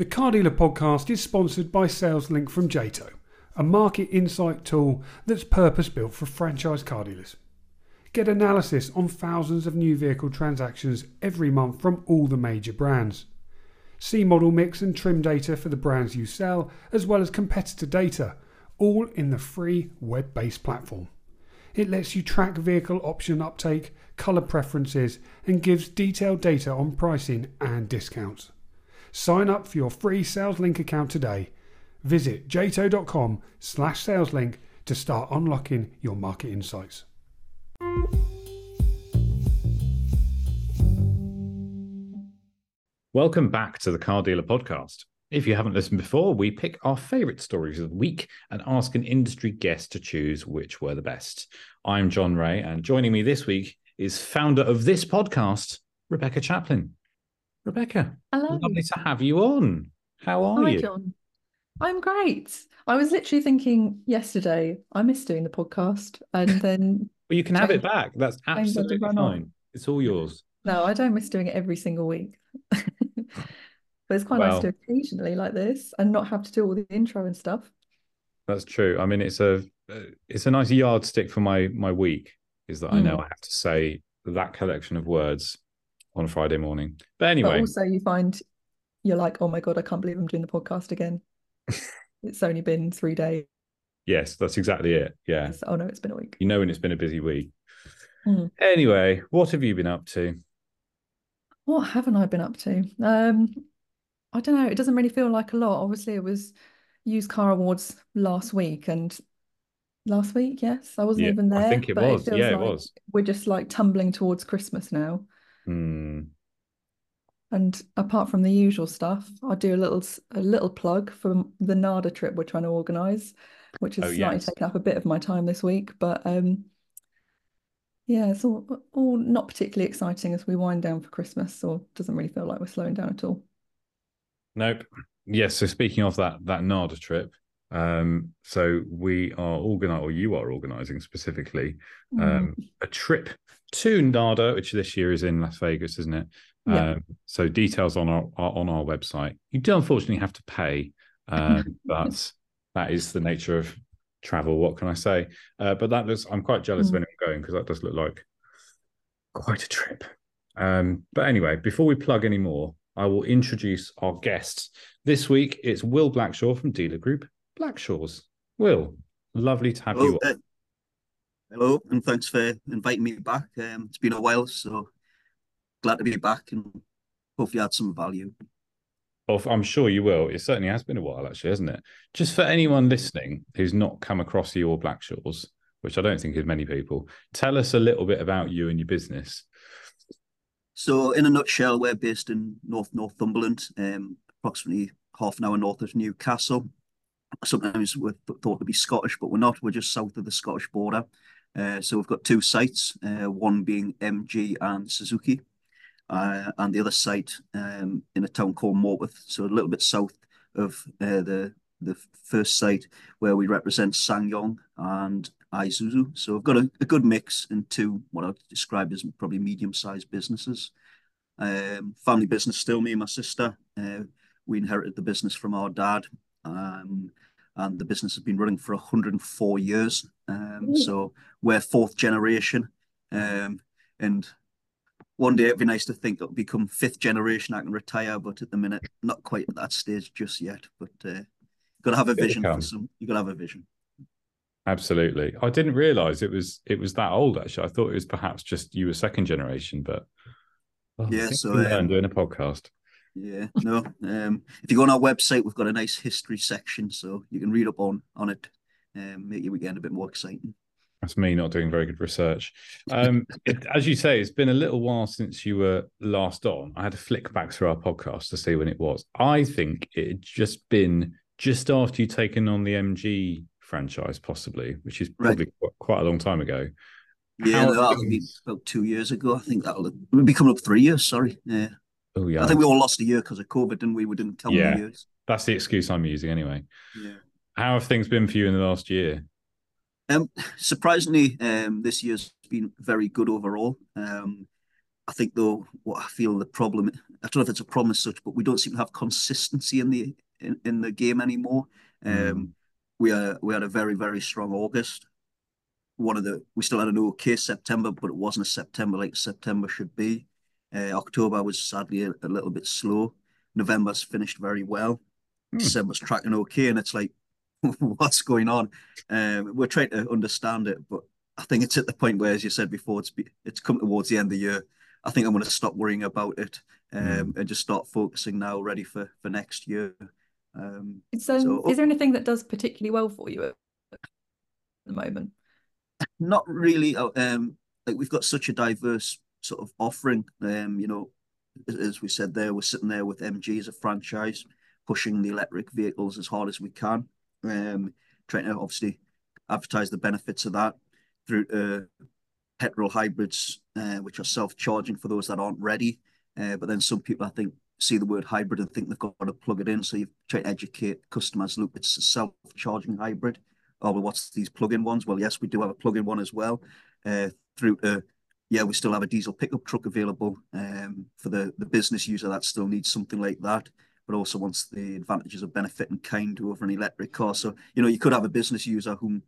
The Car Dealer podcast is sponsored by SalesLink from Jato, a market insight tool that's purpose built for franchise car dealers. Get analysis on thousands of new vehicle transactions every month from all the major brands. See model mix and trim data for the brands you sell, as well as competitor data, all in the free web based platform. It lets you track vehicle option uptake, colour preferences, and gives detailed data on pricing and discounts. Sign up for your free SalesLink account today. Visit jato.com slash saleslink to start unlocking your market insights. Welcome back to the Car Dealer Podcast. If you haven't listened before, we pick our favorite stories of the week and ask an industry guest to choose which were the best. I'm John Ray, and joining me this week is founder of this podcast, Rebecca Chaplin. Rebecca, Hello. lovely to have you on. How are Hi, you? John. I'm great. I was literally thinking yesterday, I miss doing the podcast. And then, Well, you can have it back. That's change had to absolutely on. fine. It's all yours. no, I don't miss doing it every single week. But it's quite nice to occasionally like this and not have to do all the intro and stuff. That's true. I mean, it's a it's a nice yardstick for my my week. Is that I know Mm. I have to say that collection of words on Friday morning. But But anyway, also, you find you're like, oh my God, I can't believe I'm doing the podcast again. It's only been three days. yes, that's exactly it. Yeah, Oh no, it's been a week. you know when it's been a busy week. Mm. Anyway, what have you been up to? What haven't I been up to? Um, I don't know. It doesn't really feel like a lot. Obviously, it was used car awards last week, and last week, yes, I wasn't Yeah, even there I think it but was. Yeah, it like was. We're just like tumbling towards Christmas now. Hmm. And apart from the usual stuff, I'll do a little a little plug for the NADA trip we're trying to organise, which has Oh, slightly yes. taken up a bit of my time this week. But um, yeah, it's all all not particularly exciting as we wind down for Christmas, or doesn't really feel like we're slowing down at all. Nope. Yes. So speaking of that that NADA trip, um, so we are organizing, or you are organizing specifically, Mm. um, a trip to NADA, which this year is in Las Vegas, isn't it? Yeah. Um, so details on our, are on our website. You do unfortunately have to pay, um, but that is the nature of travel. What can I say? Uh, but that looks. I'm quite jealous of Mm. anyone going because that does look like quite a trip. Um, but anyway, before we plug any more, I will introduce our guests. This week it's Will Blackshaw from Dealer Group Blackshaws. Will, lovely to have you. Hello, on. uh, hello, and thanks for inviting me back. Um, it's been a while, so glad to be back and hopefully add some value. Well, I'm sure you will. It certainly has been a while, actually, hasn't it? Just for anyone listening who's not come across you or Blackshaws, which I don't think is many people, tell us a little bit about you and your business. So, in a nutshell, we're based in North Northumberland, um, approximately half an hour north of Newcastle. Sometimes we're thought to be Scottish, but we're not. We're just south of the Scottish border. Uh, so we've got two sites, uh, one being MG and Suzuki, uh, and the other site um, in a town called Morpeth, so a little bit south of uh, the the first site where we represent SsangYong and Isuzu. So we've got a, a good mix in two what I'd describe as probably medium-sized businesses. Um, family business still, me and my sister. Uh, we inherited the business from our dad, um, and the business has been running for 104 years. Um, so we're fourth generation, um, and one day it'd be nice to think it'll become fifth generation. I can retire, but at the minute, not quite at that stage just yet. But uh, got to have a vision for some. You got to have a vision. Absolutely. I didn't realize it was it was that old actually. I thought it was perhaps just you were second generation, but well, Yeah, so, um, doing a podcast. Yeah, no. Um, if you go on our website, we've got a nice history section, so you can read up on on it, and make your weekend a bit more exciting. That's me not doing very good research. Um, it, as you say, it's been a little while since you were last on. I had to flick back through our podcast to see when it was. I think it had just been just after you'd taken on the MG franchise, possibly, which is Right. probably qu- quite a long time ago. Yeah, How that'll be about two years ago. I think that'll be coming up three years. Sorry. Yeah, Oh, yeah. I think we all lost a year because of COVID, didn't we? We didn't tell Yeah. the years. That's the excuse I'm using anyway. Yeah. How have things been for you in the last year? Um, surprisingly, um, this year's been very good overall. Um, I think though, what I feel the problem I don't know if it's a problem as such, but we don't seem to have consistency in the in, in the game anymore. Um, mm. we are we had a very very strong August. One of the we still had an okay September, but it wasn't a September like September should be. Uh, October was sadly a, a, little bit slow. November's finished very well. Mm. December's tracking okay, and it's like, what's going on? Um, we're trying to understand it, but I think it's at the point where, as you said before, it's be, it's come towards the end of the year. I think I'm going to stop worrying about it um, mm. and just start focusing now, ready for for next year. Um, so, so, is there anything that does particularly well for you at the moment? Not really. Uh, um, like we've got such a diverse sort of offering. Um, you know, as we said there, we're sitting there with MG as a franchise, pushing the electric vehicles as hard as we can. Um, trying to obviously advertise the benefits of that through uh, petrol hybrids, uh, which are self-charging for those that aren't ready. Uh, but then some people, I think, see the word hybrid and think they've got to plug it in. So you try to educate customers, look, it's a self-charging hybrid. Oh, well, what's these plug-in ones? Well, yes, we do have a plug-in one as well. Uh, through to, yeah, we still have a diesel pickup truck available um, for the, the business user that still needs something like that, but also wants the advantages of benefit and kind over an electric car. So, you know, you could have a business user whom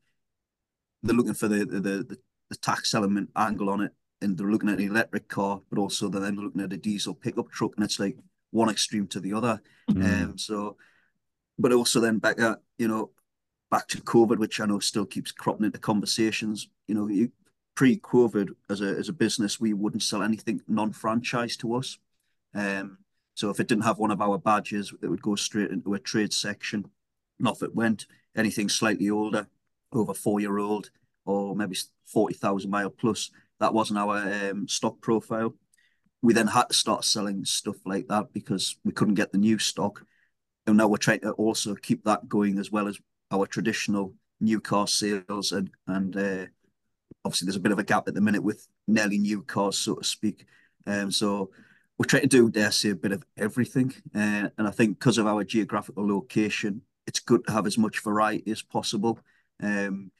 they're looking for the, the, the, the tax element angle on it and they're looking at an electric car, but also they're then looking at a diesel pickup truck, and it's like, one extreme to the other. Mm. Um, so, but also then back at you know back to COVID, which I know still keeps cropping into conversations. You know, you, pre-COVID, as a as a business, we wouldn't sell anything non-franchise to us. Um, so if it didn't have one of our badges, it would go straight into a trade section. And off it went. Anything slightly older, over four year old, or maybe forty thousand mile plus, that wasn't our um, stock profile we then had to start selling stuff like that because we couldn't get the new stock. And now we're trying to also keep that going as well as our traditional new car sales and and uh, obviously there's a bit of a gap at the minute with nearly new cars, so to speak. Um, so we're trying to do, dare say, a bit of everything. Uh, and I think because of our geographical location, it's good to have as much variety as possible. Um,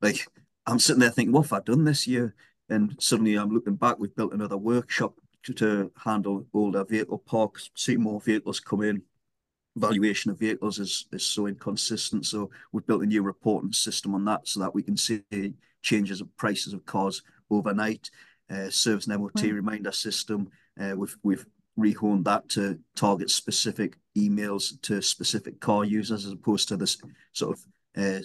like I'm sitting there thinking, what have I done this year? And suddenly I'm looking back, we've built another workshop to, to handle older vehicle parks, see more vehicles come in. Valuation of vehicles is, is so inconsistent. So we've built a new reporting system on that so that we can see changes of prices of cars overnight. Uh, serves an MOT right. reminder system. Uh, we've we've rehoned that to target specific emails to specific car users as opposed to this sort of uh,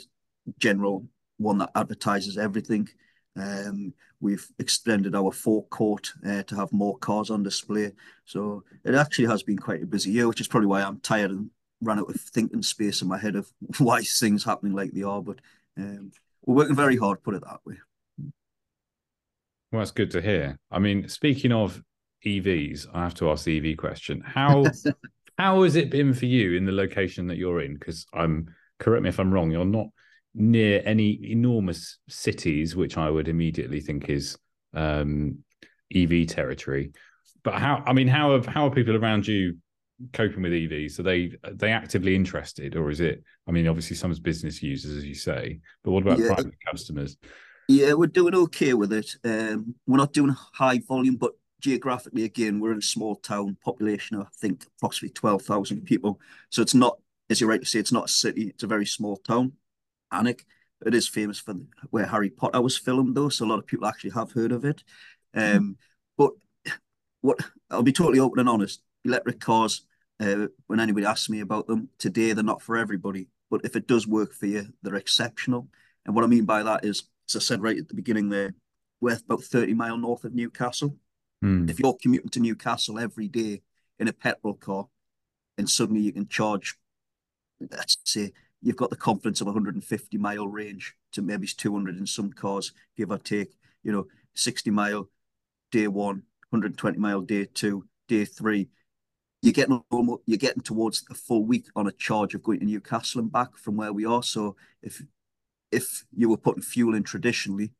general one that advertises everything. Um, we've extended our forecourt uh, to have more cars on display. So it actually has been quite a busy year, which is probably why I'm tired and ran out of thinking space in my head of why things happening like they are. But um, we're working very hard, put it that way. Well, that's good to hear. I mean, speaking of EVs, I have to ask the EV question. How how has it been for you in the location that you're in? Because I'm correct me if I'm wrong, you're not near any enormous cities, which I would immediately think is um, EV territory. But how? I mean, how have how are people around you coping with EVs? Are they are they actively interested, or is it? I mean, obviously, some business users, as you say, but what about yeah. private customers? Yeah, we're doing okay with it. Um, we're not doing high volume, but geographically, again, we're in a small town, population of I think approximately twelve thousand people. So it's not, as you're right to say, it's not a city; it's a very small town. Alnwick. It is famous for where Harry Potter was filmed, though, so a lot of people actually have heard of it. Um, but what I'll be totally open and honest, electric cars. Uh, when anybody asks me about them today, they're not for everybody. But if it does work for you, they're exceptional. And what I mean by that is, as I said right at the beginning, there, we're about thirty mile north of Newcastle. Mm. If you're commuting to Newcastle every day in a petrol car, and suddenly you can charge, let's say, you've got the confidence of 150 mile range to maybe 200 in some cars, give or take, you know, 60 mile day one, 120 mile day two, day three. You're getting almost, you're getting towards a full week on a charge of going to Newcastle and back from where we are. So if if you were putting fuel in traditionally,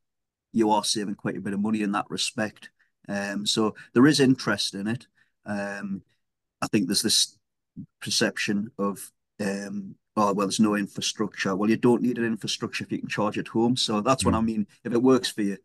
you are saving quite a bit of money in that respect. Um, so there is interest in it. Um, I think there's this perception of um, oh well there's no infrastructure well you don't need an infrastructure if you can charge at home so that's mm. what i mean if it works for you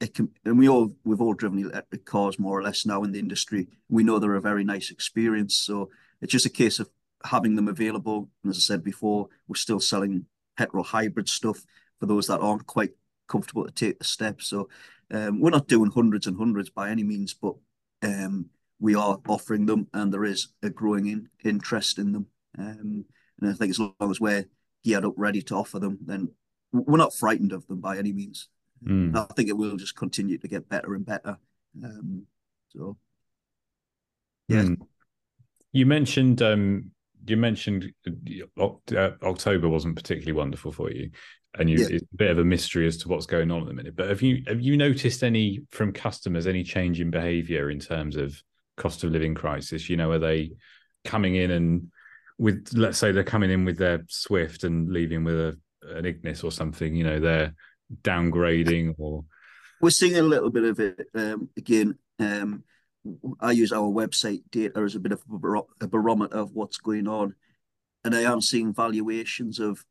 it can, and we all we've all driven electric cars more or less now in the industry. We know they're a very nice experience, so it's just a case of having them available. And as I said before, we're still selling petrol hybrid stuff for those that aren't quite comfortable to take the step. So um, we're not doing hundreds and hundreds by any means, but um, we are offering them, and there is a growing in, interest in them. Um, and I think as long as we're geared up, ready to offer them, then we're not frightened of them by any means. Mm. I think it will just continue to get better and better. Um, so, yeah. Mm. You mentioned um, you mentioned uh, October wasn't particularly wonderful for you, and you, yeah. it's a bit of a mystery as to what's going on at the minute. But have you have you noticed any from customers any change in behaviour in terms of cost of living crisis? You know, are they coming in and with let's say they're coming in with their Swift and leaving with a an Ignis or something? You know, they're downgrading or we're seeing a little bit of it um, again. Um, I use our website data as a bit of a barometer of what's going on, and I am seeing valuations of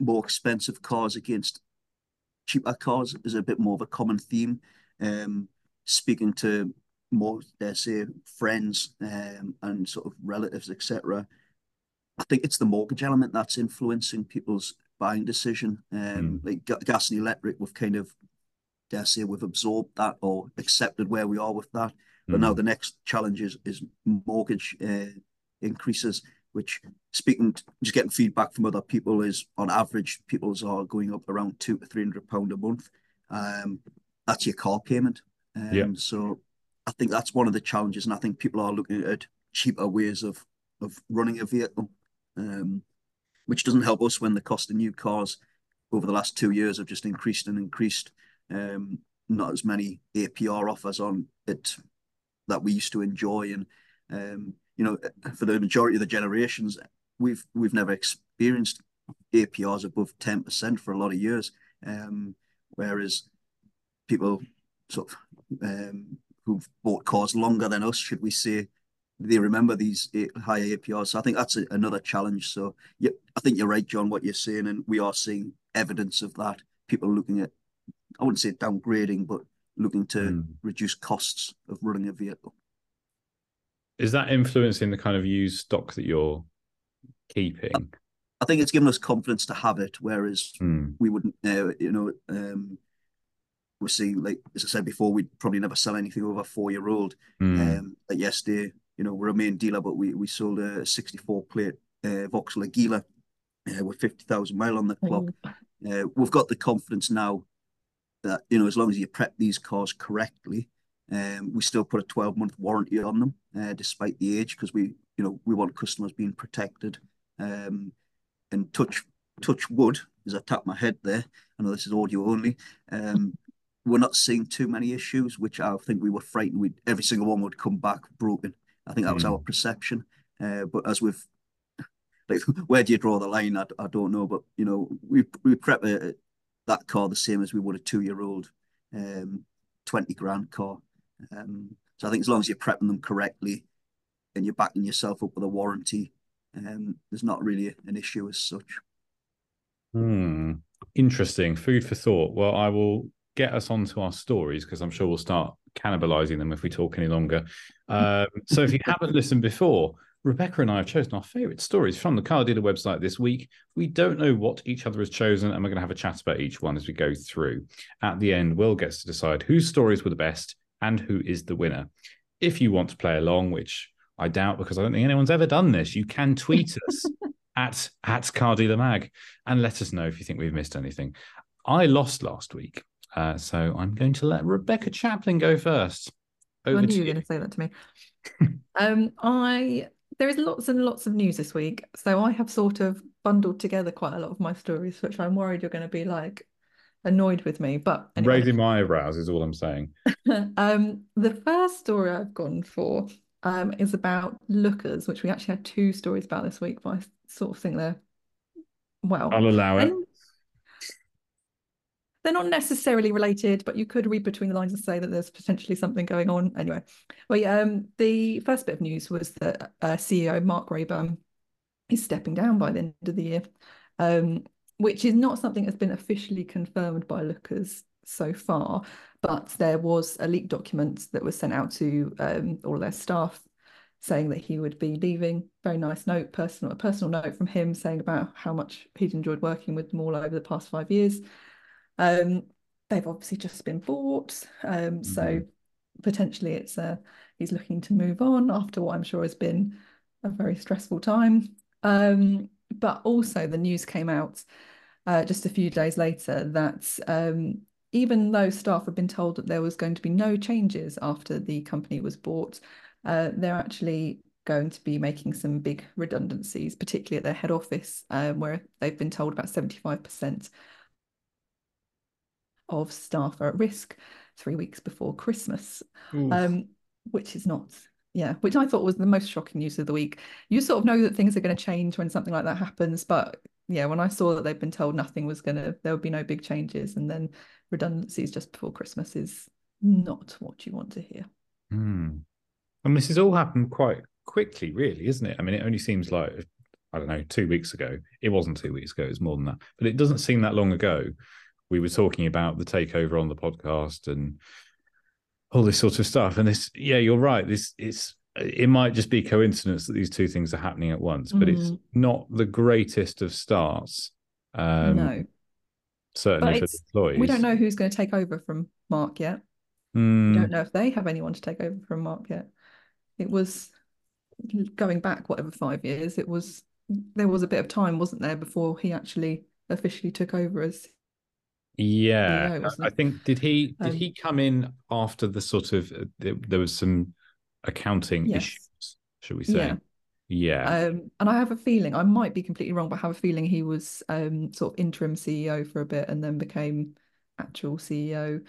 more expensive cars against cheaper cars is a bit more of a common theme. Um, speaking to more, say, friends um, and sort of relatives, etc. I think it's the mortgage element that's influencing people's buying decision. Um, mm. Like gas and electric, we've kind of, dare say, we've absorbed that or accepted where we are with that. But mm. now the next challenge is, is mortgage uh, increases, which speaking, just getting feedback from other people is on average, people's are going up around two to three hundred pound a month. Um, that's your car payment. Um, yeah. So I think that's one of the challenges, and I think people are looking at cheaper ways of of running a vehicle. Um, which doesn't help us when the cost of new cars over the last two years have just increased and increased. Um, not as many APR offers on it that we used to enjoy, and um, you know, for the majority of the generations, we've we've never experienced APRs above ten percent for a lot of years. Um, whereas people sort of um, who've bought cars longer than us, should we say, they remember these higher APRs. So I think that's a, another challenge. So yeah, I think you're right, John, what you're saying, and we are seeing evidence of that. People looking at, I wouldn't say downgrading, but looking to mm. reduce costs of running a vehicle. Is that influencing the kind of used stock that you're keeping? I think it's given us confidence to have it, whereas mm. we wouldn't, uh, you know, um, we're seeing, like as I said before, we'd probably never sell anything over four year old. Mm. Um, like yesterday, you know, we're a main dealer, but we we sold a 64 plate uh, Vauxhall Agila uh, with 50,000 mile on the clock. Uh, we've got the confidence now that you know, as long as you prep these cars correctly, um, we still put a 12 month warranty on them, uh, despite the age, because we you know we want customers being protected. Um, and touch touch wood, as I tap my head there. I know this is audio only. Um, we're not seeing too many issues, which I think we were frightened. We every single one would come back broken. I think that was mm. our perception. Uh, but as we've like, where do you draw the line? I, I don't know, but you know, we we prep a, that car the same as we would a two year old, um, twenty grand car. Um, so I think as long as you're prepping them correctly, and you're backing yourself up with a warranty, um, there's not really an issue as such. Hmm. Interesting. Food for thought. Well, I will get us onto our stories because I'm sure we'll start cannibalizing them if we talk any longer. Um, so if you haven't listened before, Rebecca and I have chosen our favorite stories from the car dealer website this week. We don't know what each other has chosen, and we're going to have a chat about each one as we go through. At the end, Will gets to decide whose stories were the best and who is the winner. If you want to play along, which I doubt because I don't think anyone's ever done this, you can tweet us at at Car Dealer Mag and let us know if you think we've missed anything. I lost last week, uh, so I'm going to let Rebecca Chaplin go first. Over I knew you were going to say that to me. um, I there is lots and lots of news this week, so I have sort of bundled together quite a lot of my stories, which I'm worried you're going to be like annoyed with me. But anyway. raising my eyebrows is all I'm saying. um, the first story I've gone for um, is about lookers, which we actually had two stories about this week, but I sort of think they're well. I'll allow it they're not necessarily related, but you could read between the lines and say that there's potentially something going on. Anyway, well, yeah, um, the first bit of news was that uh, CEO Mark Raban is stepping down by the end of the year, um, which is not something that's been officially confirmed by Lookers. so far, but there was a leaked document that was sent out to um, all of their staff saying that he would be leaving. Very nice note, personal a personal note from him saying about how much he'd enjoyed working with them all over the past five years. Um, they've obviously just been bought, um, so Mhm. potentially it's uh, he's looking to move on after what I'm sure has been a very stressful time. Um, but also the news came out uh, just a few days later that um, even though staff had been told that there was going to be no changes after the company was bought, uh, they're actually going to be making some big redundancies, particularly at their head office, um, where they've been told about 75% of staff are at risk three weeks before Christmas, um, which is not, yeah, which I thought was the most shocking news of the week. You sort of know that things are going to change when something like that happens, but yeah, when I saw that they've been told nothing was going to, there would be no big changes, and then redundancies just before Christmas is not what you want to hear. Hmm. And this has all happened quite quickly, really, isn't it? I mean, it only seems like, I don't know, two weeks ago. It wasn't two weeks ago, it's more than that. But it doesn't seem that long ago. We were talking about the takeover on the podcast and all this sort of stuff. And this, yeah, you're right. This it's it might just be coincidence that these two things are happening at once, but it's Mm. not the greatest of starts. Um, no, certainly But for the employees. we don't know who's going to take over from Mark yet. Hmm. We don't know if they have anyone to take over from Mark yet. It was going back whatever five years. It was there was a bit of time, wasn't there, before he actually officially took over as Yeah, CEO, I- wasn't I it? think did he did Um, he come in after the sort of uh, there, was some accounting Yes. issues, should we say? Yeah. Yeah. Um, and I have a feeling I might be completely wrong, but I have a feeling he was um, sort of interim CEO for a bit and then became actual CEO.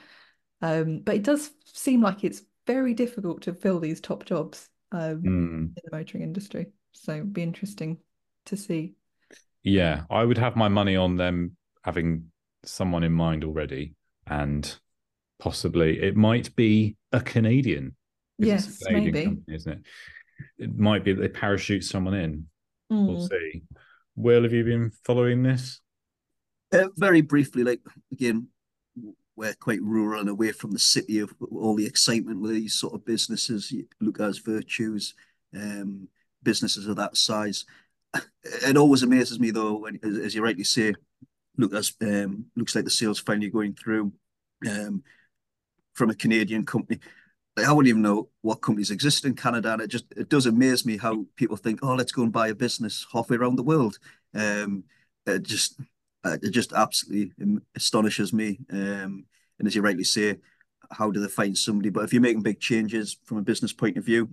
Um, but it does seem like it's very difficult to fill these top jobs um, Hmm. in the motoring industry. So it'd be interesting to see. Yeah, I would have my money on them having someone in mind already, and possibly it might be a Canadian. it's a Yes, Canadian maybe. company, isn't it? It might be that they parachute someone in. We'll Mm. see. Will, have you been following this? Uh, very briefly, like again, we're quite rural and away from the city of all the excitement with these sort of businesses. Look at as Vertus, um, businesses of that size. It always amazes me though, when as, as you rightly say, Lookers um, looks like the sales finally going through um, from a Canadian company. Like, I wouldn't even know what companies exist in Canada, and it just it does amaze me how people think, oh, let's go and buy a business halfway around the world. Um, it just uh, it just absolutely astonishes me. Um, and as you rightly say, how do they find somebody? But if you're making big changes from a business point of view,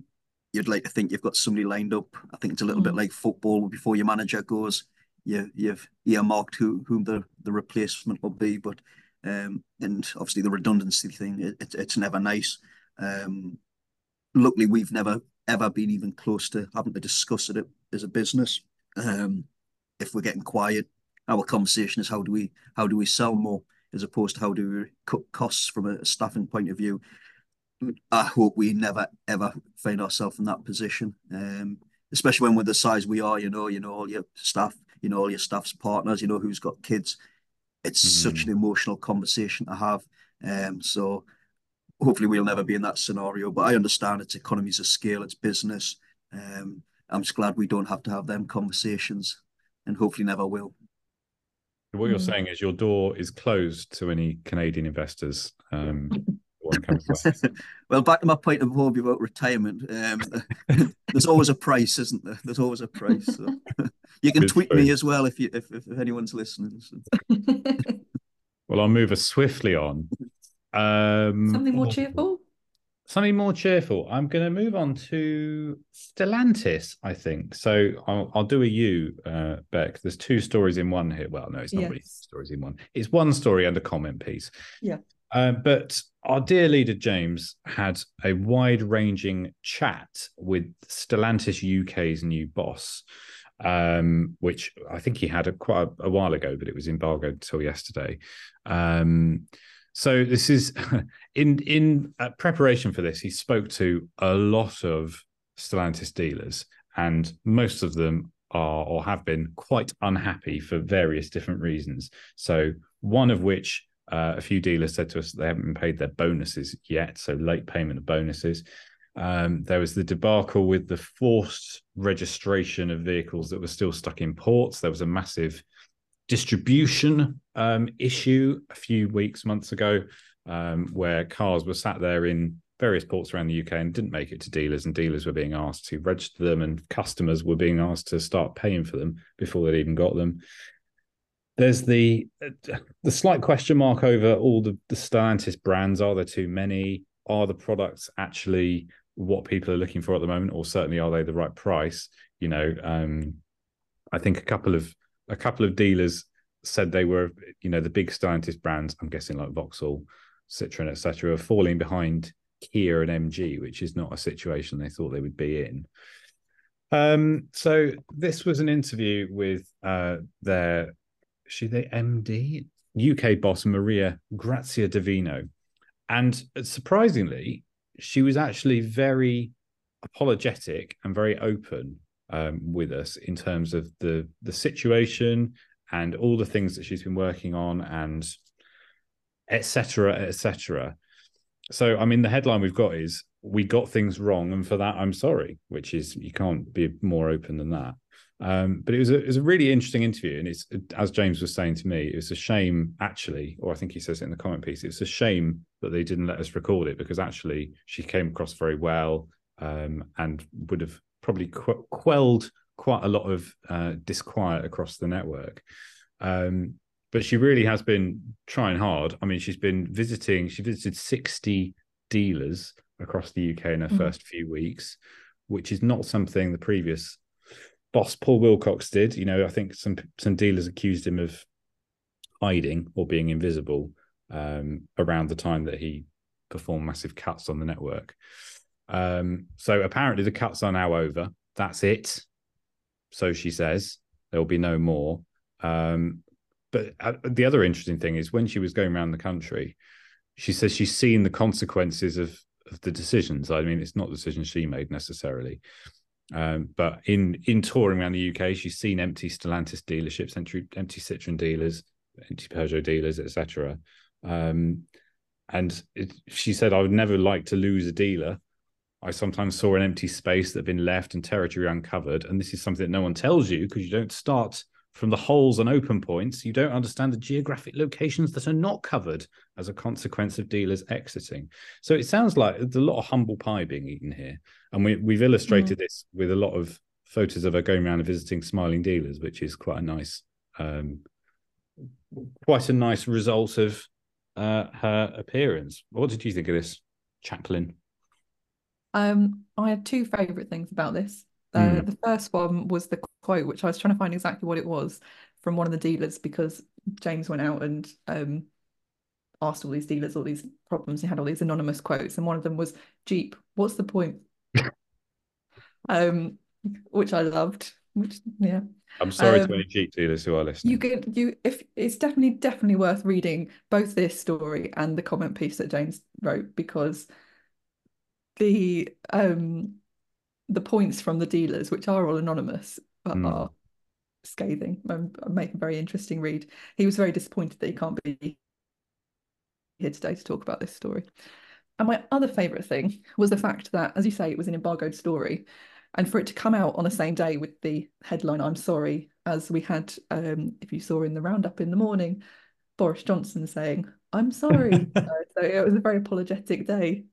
you'd like to think you've got somebody lined up. I think it's a little bit Mm. like football. Before your manager goes, you you've earmarked who whom the the replacement will be. But um, and obviously the redundancy thing, it, it, it's never nice. Um, luckily, we've never ever been even close to having to discuss it as a business. Um, if we're getting quiet, our conversation is how do we how do we sell more as opposed to how do we cut costs from a staffing point of view. I hope we never ever find ourselves in that position. Um, especially when we're the size we are, you know, you know all your staff, you know all your staff's partners, you know who's got kids. It's such an emotional conversation to have. Um, so hopefully we'll never be in that scenario. But I understand it's economies of scale, it's business. Um, I'm just glad we don't have to have them conversations, and hopefully never will. What you're Mm. saying is your door is closed to any Canadian investors. Um, who want to come to us. well, back to my point of view about retirement. Um, there's always a price, isn't there? There's always a price. So. you can tweet me as well if you if, if, if anyone's listening. So. Well, I'll move us swiftly on. Um, Something more oh, cheerful? Something more cheerful. I'm going to move on to Stellantis, I think. So I'll, I'll do a you, uh, Beck. There's two stories in one here. Well, no, it's not really two stories in one. It's one story and a comment piece. Yeah. Uh, but our dear leader James had a wide-ranging chat with Stellantis UK's new boss, um, which I think he had a, quite a, a while ago, but it was embargoed until yesterday. Um, so this is in in uh, preparation for this. He spoke to a lot of Stellantis dealers, and most of them are or have been quite unhappy for various different reasons. So one of which Uh, a few dealers said to us they haven't been paid their bonuses yet, so late payment of bonuses. Um, there was the debacle with the forced registration of vehicles that were still stuck in ports. There was a massive distribution um, issue a few weeks, months ago, um, where cars were sat there in various ports around the UK and didn't make it to dealers, and dealers were being asked to register them, and customers were being asked to start paying for them before they'd even got them. There's the the slight question mark over all the, the Stellantis brands. Are there too many? Are the products actually what people are looking for at the moment, or certainly are they the right price? You know, um, I think a couple of a couple of dealers said they were, you know, the big Stellantis brands. I'm guessing like Vauxhall, Citroen, etc., are falling behind Kia and MG, which is not a situation they thought they would be in. Um, so this was an interview with uh, their she the MD UK boss Maria Grazia Davino, and surprisingly, she was actually very apologetic and very open um, with us in terms of the the situation and all the things that she's been working on and etc etc so i mean the headline we've got is we got things wrong and for that i'm sorry which is you can't be more open than that um, but it was, a, it was a really interesting interview, and it's as James was saying to me, it was a shame actually, or I think he says it in the comment piece. It's a shame that they didn't let us record it because actually she came across very well um, and would have probably qu- quelled quite a lot of uh, disquiet across the network. Um, but she really has been trying hard. I mean, she's been visiting. She visited sixty dealers across the UK in her mm-hmm. first few weeks, which is not something the previous boss Paul Wilcox did. You know, I think some some dealers accused him of hiding or being invisible um, around the time that he performed massive cuts on the network. Um, so apparently the cuts are now over. That's it. So she says there will be no more. Um, but uh, the other interesting thing is when she was going around the country, she says she's seen the consequences of of the decisions. I mean, it's not decisions she made necessarily, um, but in in touring around the UK, she's seen empty Stellantis dealerships, empty, empty Citroen dealers, empty Peugeot dealers, etc. Um, and it, she said, "I would never like to lose a dealer. I sometimes saw an empty space that had been left and territory uncovered, and this is something that no one tells you because you don't start from the holes and open points, you don't understand the geographic locations that are not covered as a consequence of dealers exiting. So it sounds like there's a lot of humble pie being eaten here. And we, we've illustrated mm. this with a lot of photos of her going around and visiting smiling dealers, which is quite a nice, um, quite a nice result of uh, her appearance. What did you think of this, Chaplin? Um, I had two favourite things about this. Uh, mm. The first one was the quote, which I was trying to find exactly what it was from one of the dealers because James went out and um, asked all these dealers all these problems. He had all these anonymous quotes, and one of them was Jeep. What's the point? um, which I loved. Which yeah. I'm sorry um, to any Jeep dealers who are listening. You could you if it's definitely definitely worth reading both this story and the comment piece that James wrote because the um the points from the dealers, which are all anonymous, mm. are scathing and make a very interesting read. He was very disappointed that he can't be here today to talk about this story. And my other favourite thing was the fact that, as you say, it was an embargoed story. And for it to come out on the same day with the headline, I'm sorry, as we had, um, if you saw in the roundup in the morning, Boris Johnson saying, I'm sorry. so it was a very apologetic day.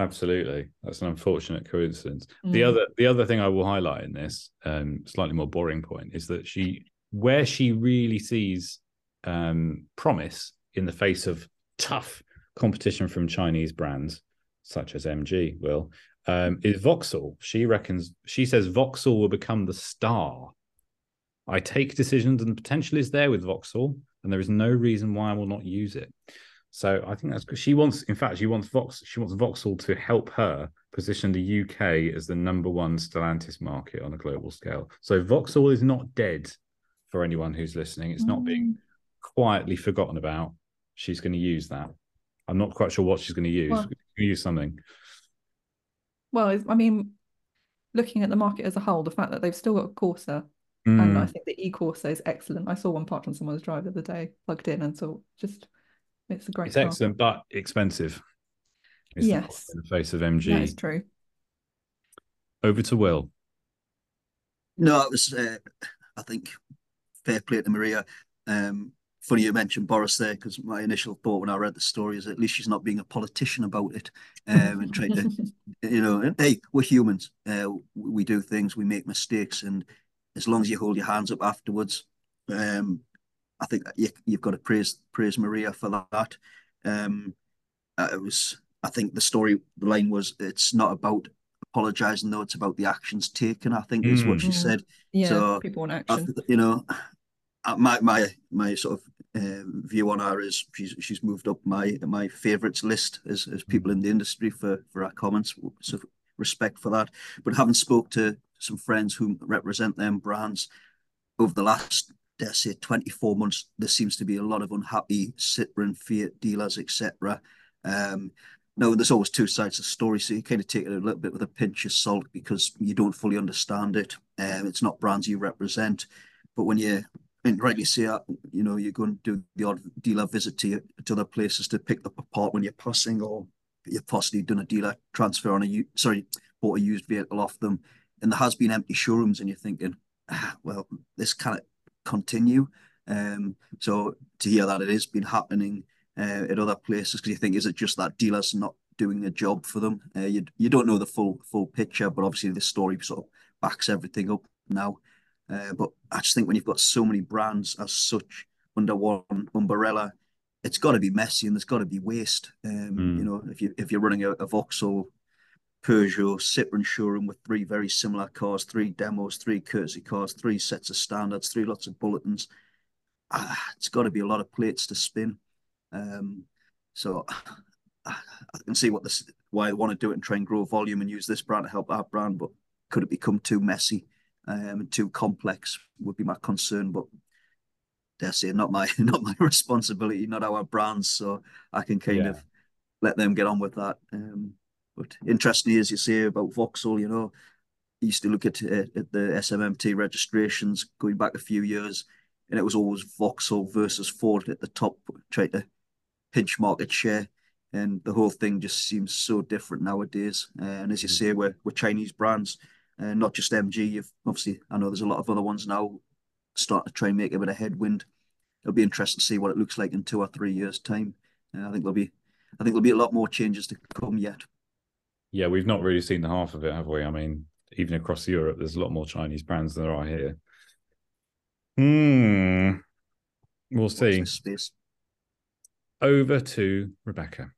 Absolutely, that's an unfortunate coincidence. Mm. The other, the other thing I will highlight in this, um, slightly more boring point, is that she, where she really sees um, promise in the face of tough competition from Chinese brands such as MG, will um, is Vauxhall. She reckons she says Vauxhall will become the star. I take decisions, and the potential is there with Vauxhall, and there is no reason why I will not use it. So I think that's good. She wants, in fact, she wants Vox, she wants Vauxhall to help her position the UK as the number one Stellantis market on a global scale. So Vauxhall is not dead for anyone who's listening. It's mm. not being mm. quietly forgotten about. She's going to use that. I'm not quite sure what she's going to use. Well, use something. Well, I mean, looking at the market as a whole, the fact that they've still got a Corsa And I Mm. think the e-Corsa is excellent. I saw one parked on someone's drive the other day, plugged in, and thought just it's a great It's car. excellent, but expensive. It's Yes. cost in the face of MG. That is true. Over to Will. No, it was, uh, I think, fair play to Maria. Um, funny you mentioned Boris there because my initial thought when I read the story is at least she's not being a politician about it um, and trying to, you know, and, hey, we're humans. Uh, we do things, we make mistakes, and as long as you hold your hands up afterwards, um, I think you, you've got to praise praise Maria for that. Um, uh, it was, I think, the story the line was, it's not about apologizing though; it's about the actions taken. I think is what she Mm. said. Yeah, So, people want action. th- you know, uh, my my my sort of um, view on her is she's she's moved up my my favourites list as as people in the industry for for our comments. So respect for that. But having spoke to some friends who represent them brands over the last dare say 24 months, there seems to be a lot of unhappy Citroen, Fiat dealers, etc. Um, no, there's always two sides of the story, so you kind of take it a little bit with a pinch of salt because you don't fully understand it. Um, it's not brands you represent, but when you and rightly say, uh, you know, you're going to do the odd dealer visit to, to other places to pick up a part when you're passing, or you've possibly done a dealer transfer on a sorry, bought a used vehicle off them, and there has been empty showrooms, and you're thinking, ah, well, this can't continue. Um, so to hear that it has been happening uh, at other places, because you think, is it just that dealers not doing a job for them? Uh, you you don't know the full full picture, but obviously the story sort of backs everything up now. Uh, but I just think when you've got so many brands as such under one umbrella, it's got to be messy and there's got to be waste. Um, Mm. You know, if you if you're running a, a Vauxhall, Peugeot, Citroen showroom with three very similar cars, three demos, three courtesy cars, three sets of standards, three lots of bulletins, ah, it's got to be a lot of plates to spin. Um, so I can see what this why they want to do it and try and grow volume and use this brand to help that brand, but could it become too messy um, and too complex? Would be my concern, but dare say not my not my responsibility, not our brands, so I can kind Yeah. of let them get on with that. Um, but interestingly, as you say about Vauxhall, you know, I used to look at, uh, at the SMMT registrations going back a few years, and it was always Vauxhall versus Ford at the top, trying to pinch market share. And the whole thing just seems so different nowadays. Uh, and as you say, we're, we're Chinese brands, uh, not just MG. You've obviously, I know there's a lot of other ones now starting to try and make a bit of headwind. It'll be interesting to see what it looks like in two or three years' time. Uh, I think there'll be, I think there'll be a lot more changes to come yet. Yeah, we've not really seen the half of it, have we? I mean, even across Europe, there's a lot more Chinese brands than there are here. Hmm. We'll see. this space. Over to Rebecca.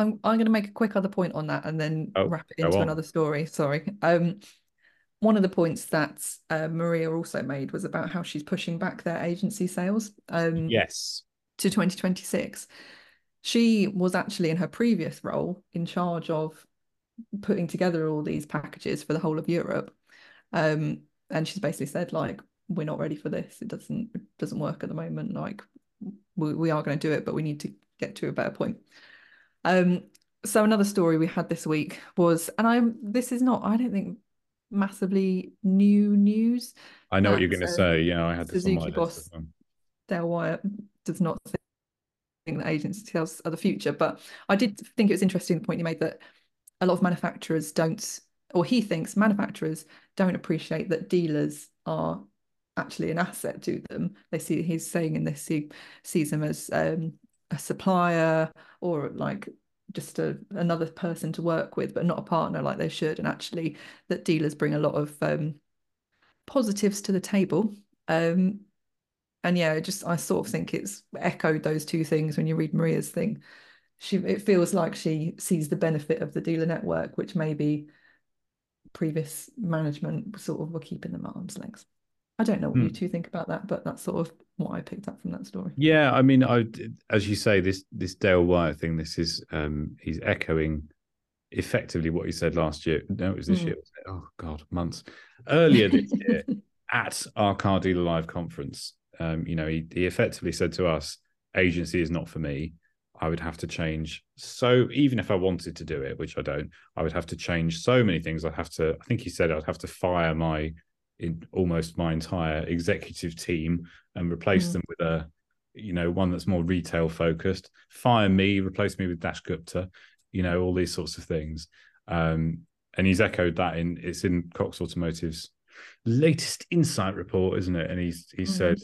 I'm I'm going to make a quick other point on that and then Oh, wrap it into another story. Sorry. Um, one of the points that uh, Maria also made was about how she's pushing back their agency sales um, Yes. to 2026. She was actually in her previous role in charge of putting together all these packages for the whole of Europe. Um, and she's basically said, like, we're not ready for this. It doesn't it doesn't work at the moment. Like, we, we are going to do it, but we need to get to a better point. Um, so another story we had this week was, and I'm this is not, I don't think massively new news. I know what you're going to um, say. Yeah, I had this Suzuki boss. Dale Wyatt does not think that agency sales are the future. But I did think it was interesting the point you made that a lot of manufacturers don't, or he thinks manufacturers don't appreciate that dealers are actually an asset to them. They see he's saying in this he sees them as um, a supplier or like just a, another person to work with, but not a partner like they should. And actually, that dealers bring a lot of um, positives to the table. Um, and yeah, just I sort of think it's echoed those two things when you read Maria's thing. She it feels like she sees the benefit of the dealer network, which maybe previous management sort of were keeping them at arm's length. I don't know what you Hmm. two think about that, but that's sort of what I picked up from that story. Yeah, I mean, I as you say, this this Dale Wyatt thing. This is um he's echoing effectively what he said last year. No, it was this Mm. year. Oh God, months earlier this year at our Car Dealer Live conference. Um, you know, he he effectively said to us, "Agency is not for me. I would have to change. So even if I wanted to do it, which I don't, I would have to change so many things. I'd have to. I think he said I'd have to fire my in almost my entire executive team and replace Mm. them with a you know one that's more retail focused fire me replace me with dash gupta you know all these sorts of things um and he's echoed that in it's in cox automotive's latest insight report isn't it and he's he Mhm. said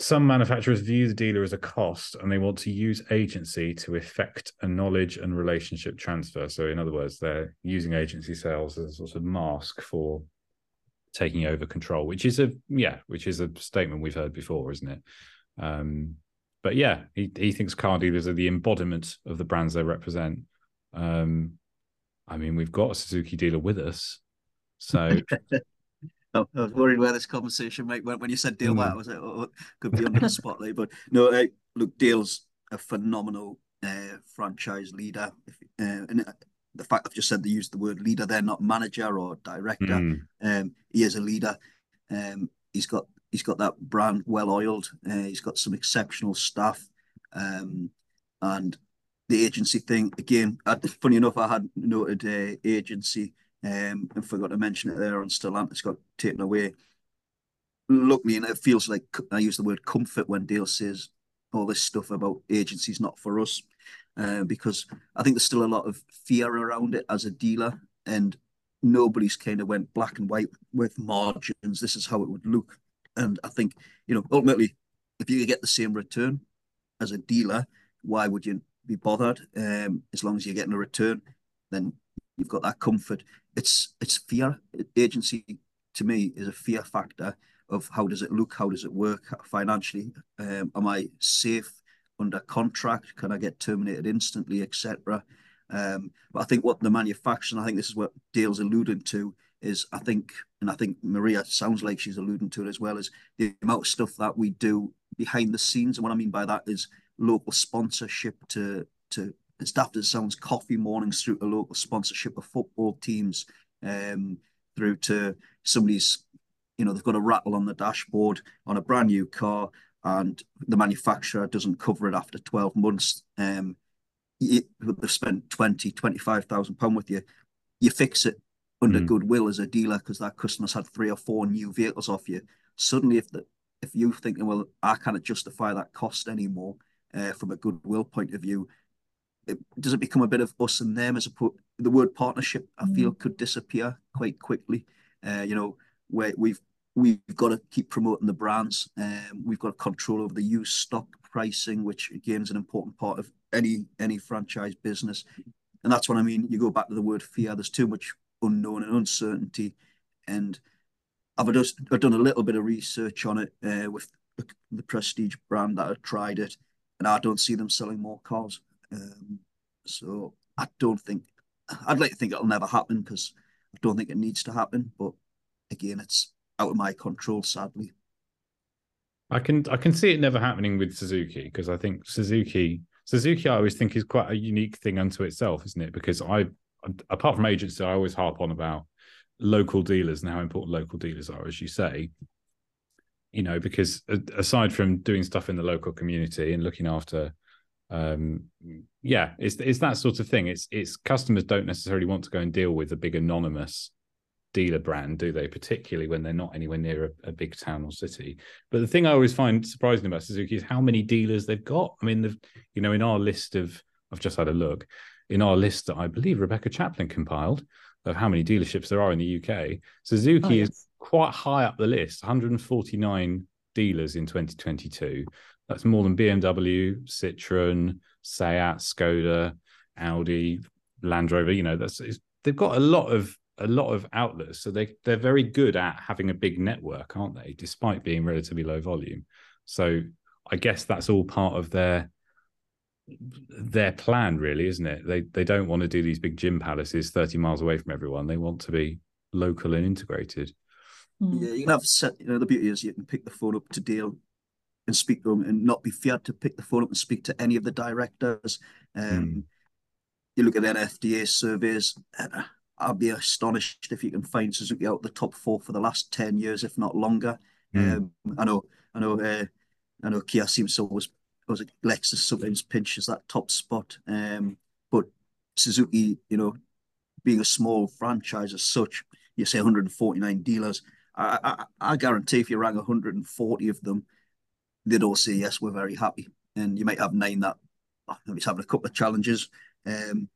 some manufacturers view the dealer as a cost and they want to use agency to effect a knowledge and relationship transfer. So in other words they're using agency sales as a sort of mask for taking over control which is a yeah which is a statement we've heard before isn't it? Um but yeah he, he thinks car dealers are the embodiment of the brands they represent. Um i mean we've got a suzuki dealer with us so I was worried where this conversation might went when you said Dale Mm. White. I was like, oh, it could be under the spotlight. But no, uh, look, Dale's a phenomenal uh, franchise leader. If, uh, and uh, the fact I've just said they used the word leader, they're not manager or director. mm, Um, he is a leader. Um, he's got he's got that brand well oiled. Uh, he's got some exceptional staff, um, and the agency thing again. I, funny enough, I had noted uh, agency um, and forgot to mention it there on Stellantis got taken away. Look, me, and it feels like I use the word comfort when Dale says all this stuff about agencies not for us, uh, because I think there's still a lot of fear around it as a dealer, and nobody's kind of went black and white with margins. This is how it would look, and I think you know ultimately, if you get the same return as a dealer, why would you be bothered? Um, as long as you're getting a return, then you've got that comfort. It's it's fear. Agency to me is a fear factor of how does it look, how does it work financially. Um, am I safe under contract? Can I get terminated instantly, etc. Um, but I think what the manufacturer, I think this is what Dale's alluding to, is I think, and I think Maria sounds like she's alluding to it as well, is the amount of stuff that we do behind the scenes. And what I mean by that is local sponsorship to to as daft as it sounds, coffee mornings through to local sponsorship of football teams, um, through to somebody's, you know, they've got a rattle on the dashboard on a brand new car and the manufacturer doesn't cover it after 12 months. Um, you, they've spent 20, 25,000 pound with you. You fix it under Mm. goodwill as a dealer because that customer's had three or four new vehicles off you. Suddenly, if the if you're thinking, well, I can't justify that cost anymore uh, from a goodwill point of view, it, does it become a bit of us and them as a put the word partnership? I feel could disappear quite quickly. Uh, you know, where we've we've got to keep promoting the brands. Um, we've got control over the used stock pricing, which again is an important part of any any franchise business. And that's what I mean. You go back to the word fear. There's too much unknown and uncertainty, and I've just I've done a little bit of research on it uh, with the, the Prestige brand that I tried it, and I don't see them selling more cars. Um, so I don't think I'd like to think it'll never happen because I don't think it needs to happen. But again, it's out of my control, sadly. I can I can see it never happening with Suzuki because I think Suzuki Suzuki I always think is quite a unique thing unto itself, isn't it? Because I apart from agency, I always harp on about local dealers and how important local dealers are, as you say. You know, because aside from doing stuff in the local community and looking after um yeah it's it's that sort of thing. It's it's customers don't necessarily want to go and deal with a big anonymous dealer brand do they? Particularly when they're not anywhere near a, a, big town or city. But the thing i always find surprising about suzuki is how many dealers they've got. I mean the you know in our list of i've just had a look in our list that i believe rebecca chaplin compiled of how many dealerships there are in the uk suzuki oh, yes. is quite high up the list 149 dealers in 2022 that's more than BMW, Citroen, Seat, Skoda, Audi, Land Rover. You know, that's they've got a lot of a lot of outlets, so they they're very good at having a big network, aren't they? Despite being relatively low volume. So I guess that's all part of their their plan, really, isn't it? They they don't want to do these big gym palaces thirty miles away from everyone. They want to be local and integrated. Hmm. Yeah, you can have set. You know, the beauty is you can pick the phone up to deal and speak to them and not be feared to pick the phone up and speak to any of the directors. Um, mm. You look at the NFDA surveys, uh, I'd be astonished if you can find Suzuki out the top four for the last 10 years, if not longer. Mm. Um, I know, I know, uh, I know Kia seems to always, was it Lexus sometimes pinches that top spot. Um, but Suzuki, you know, being a small franchise as such, you say 149 dealers, I, I, I guarantee if you rang 140 of them, they'd all say yes, we're very happy. And you might have nine that maybe having a couple of challenges. Um,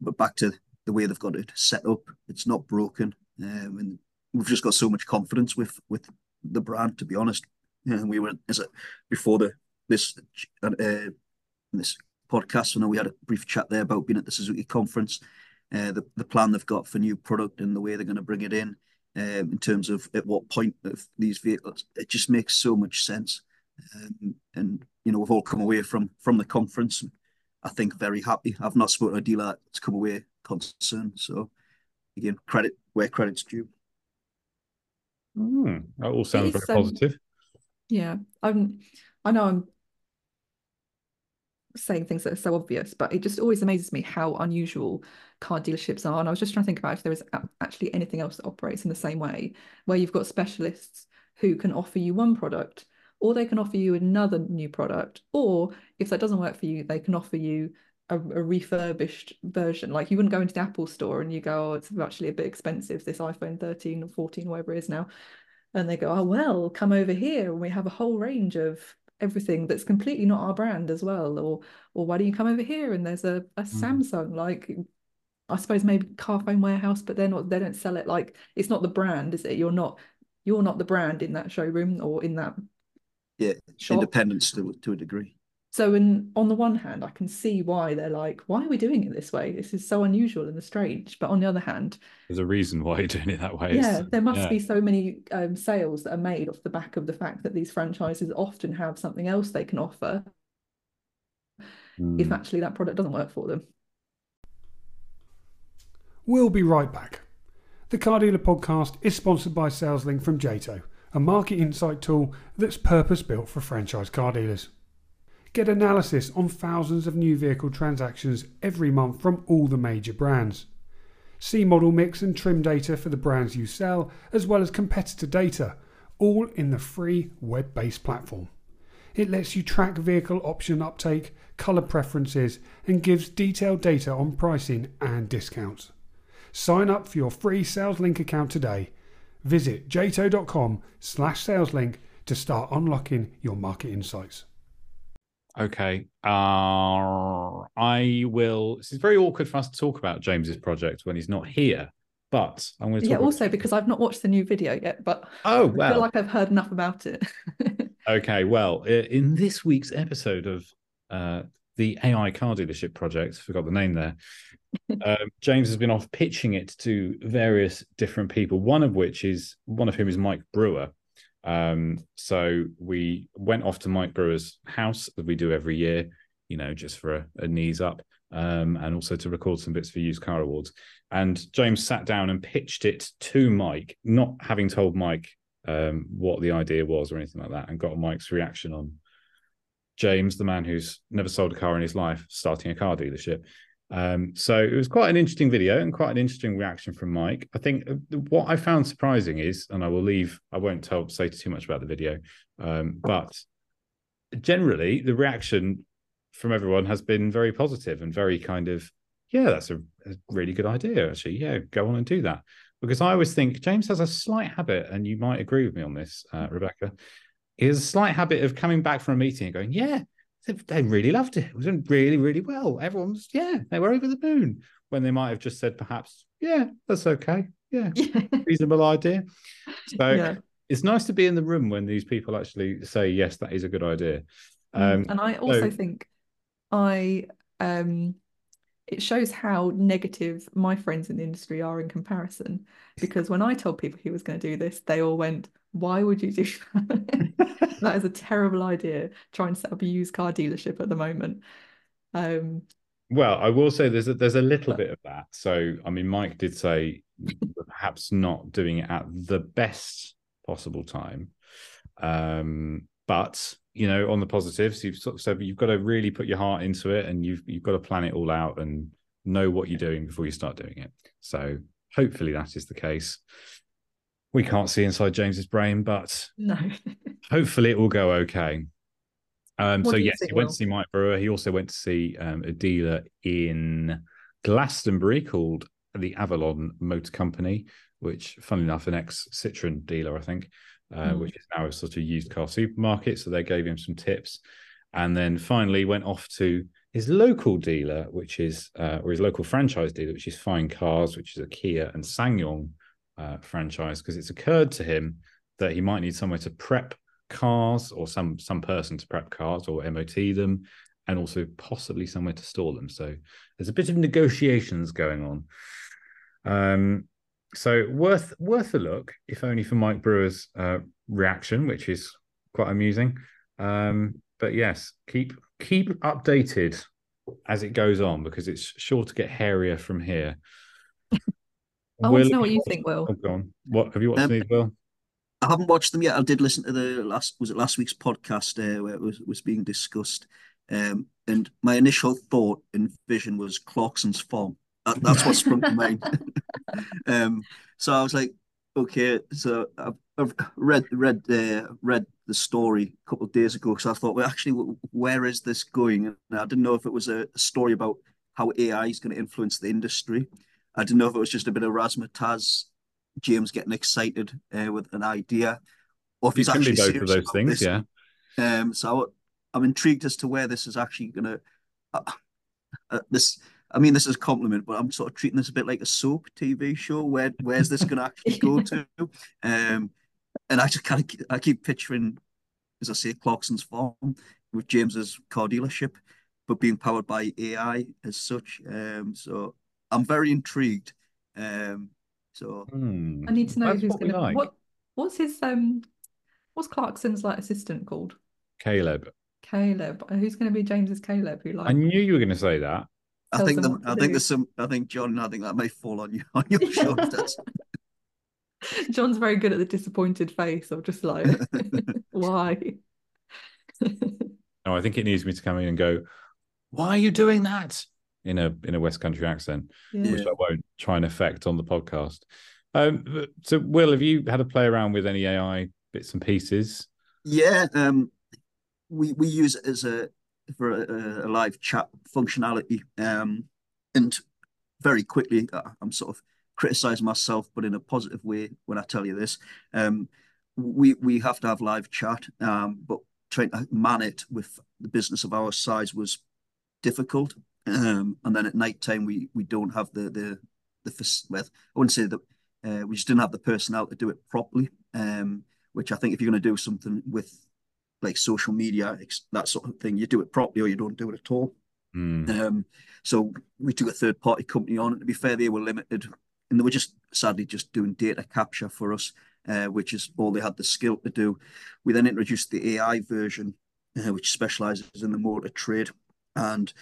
but back to the way they've got it set up, it's not broken. Um, and we've just got so much confidence with with the brand, to be honest. And we were as a, before the this uh, this podcast. I know we had a brief chat there about being at the Suzuki conference, uh, the the plan they've got for new product and the way they're going to bring it in, um, in terms of at what point of these vehicles. It just makes so much sense, um, and you know we've all come away from from the conference. I think very happy. I've not spoken to a dealer that's come away concerned. So again, credit where credit's due. Mm, that all sounds very um, positive. Yeah, I'm. I know I'm saying things that are so obvious, but it just always amazes me how unusual car dealerships are. And I was just trying to think about if there is actually anything else that operates in the same way, where you've got specialists who can offer you one product, or they can offer you another new product, or if that doesn't work for you, they can offer you a, a refurbished version. Like you wouldn't go into the Apple store and you go, oh, it's actually a bit expensive, this iPhone 13 or 14, whatever it is now. And they go, oh, well, come over here and we have a whole range of everything that's completely not our brand as well or or why don't you come over here and there's a, a mm. samsung like i suppose maybe carphone warehouse but they're not they don't sell it like it's not the brand is it you're not you're not the brand in that showroom or in that yeah shop. independence to, to a degree so in on the one hand i can see why they're like why are we doing it this way this is so unusual and strange but on the other hand there's a reason why you're doing it that way yeah there must yeah. be so many um, sales that are made off the back of the fact that these franchises often have something else they can offer mm. if hmm. actually that product doesn't work for them we'll be right back the car dealer podcast is sponsored by SalesLink from Jato a market insight tool that's purpose built for franchise car dealers Get analysis on thousands of new vehicle transactions every month from all the major brands. See model mix and trim data for the brands you sell, as well as competitor data, all in the free web based platform. It lets you track vehicle option uptake, colour preferences, and gives detailed data on pricing and discounts. Sign up for your free SalesLink account today. Visit jato.com slash saleslink to start unlocking your market insights. Okay. Uh, I will. This is very awkward for us to talk about James's project when he's not here. But I'm going to yeah. Also, because I've not watched the new video yet, but oh well, I feel like I've heard enough about it. okay. Well, in this week's episode of uh, the AI car dealership project, forgot the name there. um, James has been off pitching it to various different people. One of which is one of whom is Mike Brewer, um, so we went off to Mike Brewer's house as we do every year, you know, just for a, a knees up, um, and also to record some bits for Used Car Awards. And James sat down and pitched it to Mike, not having told Mike um, what the idea was or anything like that, and got Mike's reaction on James, the man who's never sold a car in his life, starting a car dealership. Um, so it was quite an interesting video and quite an interesting reaction from Mike. I think uh, what I found surprising is, and I will leave, I won't tell say too much about the video, um, but generally the reaction from everyone has been very positive and very kind of, yeah, that's a, a really good idea. Actually, yeah, go on and do that. Because I always think James has a slight habit, and you might agree with me on this, uh, Rebecca. Has a slight habit of coming back from a meeting and going, "Yeah, they really loved it. It was really, really well. Everyone was, yeah, they were over the moon when they might have just said, perhaps, yeah, that's okay. Yeah, reasonable idea. So yeah. it's nice to be in the room when these people actually say, yes, that is a good idea. Mm, um, and I also so... think I, um, it shows how negative my friends in the industry are in comparison. Because when I told people he was going to do this, they all went, why would you do that? that is a terrible idea. Try and set up a used car dealership at the moment. Um, well, I will say there's a, there's a little but, bit of that. So, I mean, Mike did say perhaps not doing it at the best possible time. Um, but you know, on the positives, you've sort of said you've got to really put your heart into it, and you've you've got to plan it all out and know what you're doing before you start doing it. So, hopefully, that is the case we can't see inside James's brain, but no. hopefully it will go okay. Um, so yes, he went to see Mike Brewer. He also went to see um, a dealer in Glastonbury called the Avalon Motor Company, which, funnily enough, an ex Citroen dealer, I think, uh, Mm. which is now a sort of used car supermarket. So they gave him some tips, and then finally went off to his local dealer, which is uh, or his local franchise dealer, which is Fine Cars, which is a Kia and SsangYong uh, franchise, because it's occurred to him that he might need somewhere to prep cars or some some person to prep cars or MOT them, and also possibly somewhere to store them. So there's a bit of negotiations going on. Um, so worth worth a look, if only for Mike Brewer's uh, reaction, which is quite amusing. Um, but yes, keep keep updated as it goes on because it's sure to get hairier from here. I want to know what you think, Will. Oh, go on. What have you watched Um, these, Will? I haven't watched them yet. I did listen to the last was it last week's podcast uh, where it was was being discussed, um, and my initial thought and vision was Clarkson's farm. That, that's what sprung to mind. um, so I was like, okay. So I've, I've read read uh, read the story a couple of days ago. because I thought, well, actually, where is this going? And I didn't know if it was a, a story about how AI is going to influence the industry. I don't know if it was just a bit of razzmatazz James getting excited uh, with an idea, or if he's can be actually both of those things, this. yeah. Um, so I'm intrigued as to where this is actually going to. Uh, uh, this, I mean, this is a compliment, but I'm sort of treating this a bit like a soap TV show. Where where's this going to actually go to? Um, and I just kind of I keep picturing, as I say, Clarkson's farm with James's car dealership, but being powered by AI as such. Um, so I'm very intrigued. Um, so Hmm. I need to know That's who's what we going to like. what what's his um what's Clarkson's like assistant called? Caleb. Caleb. Uh, Who's going to be James's Caleb? Who like? I knew you were going to say that. I think the, I think there's some I think John I think that may fall on you on your shoulders. John's very good at the disappointed face of just like why? No, I think it needs me to come in and go, "Why are you doing that?" In a in a West Country accent, Yeah. which I won't try and affect on the podcast. Um, so, Will, have you had a play around with any AI bits and pieces? Yeah, um, we we use it as a for a, a live chat functionality, um, and very quickly uh, I'm sort of criticizing myself, but in a positive way when I tell you this. Um, we we have to have live chat, um, but trying to man it with the business of our size was difficult. Um, and then at night time we we don't have the the the well, I wouldn't say that uh, we just didn't have the personnel to do it properly. Um, which I think if you're going to do something with like social media, that sort of thing, you do it properly or you don't do it at all. Hmm. Um, so we took a third party company on, and to be fair, they were limited, and they were just sadly just doing data capture for us, uh, which is all they had the skill to do. We then introduced the AI version, uh, which specializes in the motor trade, and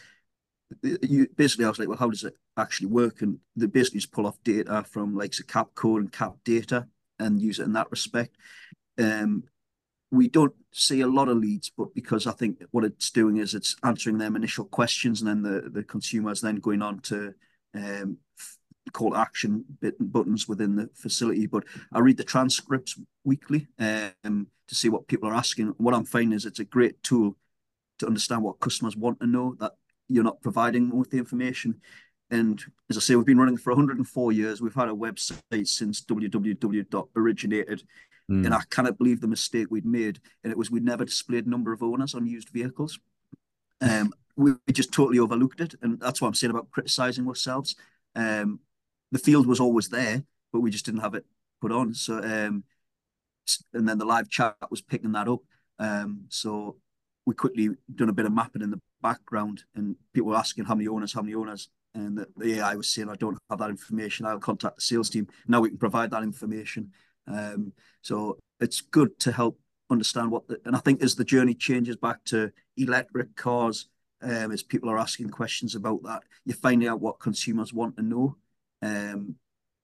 you basically I was like, well, how does it actually work? And they basically just pull off data from like the cap code and cap data and use it in that respect. Um, we don't see a lot of leads, but because I think what it's doing is it's answering them initial questions, and then the the consumer is then going on to um, call action buttons within the facility. But I read the transcripts weekly um, to see what people are asking. What I'm finding is it's a great tool to understand what customers want to know that you're not providing them with the information. And as I say, we've been running for 104 years. We've had a website since www.originated. Hmm. And I cannot believe the mistake we'd made. And it was we never displayed number of owners on used vehicles. Um, we, we just totally overlooked it. And that's what I'm saying about criticizing ourselves. Um, the field was always there, but we just didn't have it put on. So, um, and then the live chat was picking that up. Um, so we quickly done a bit of mapping in the background, and people were asking how many owners, how many owners, and the, the AI was saying, "I don't have that information. I'll contact the sales team." Now we can provide that information. Um, so it's good to help understand what, the, and I think as the journey changes back to electric cars, um, as people are asking questions about that, you're finding out what consumers want to know. Um,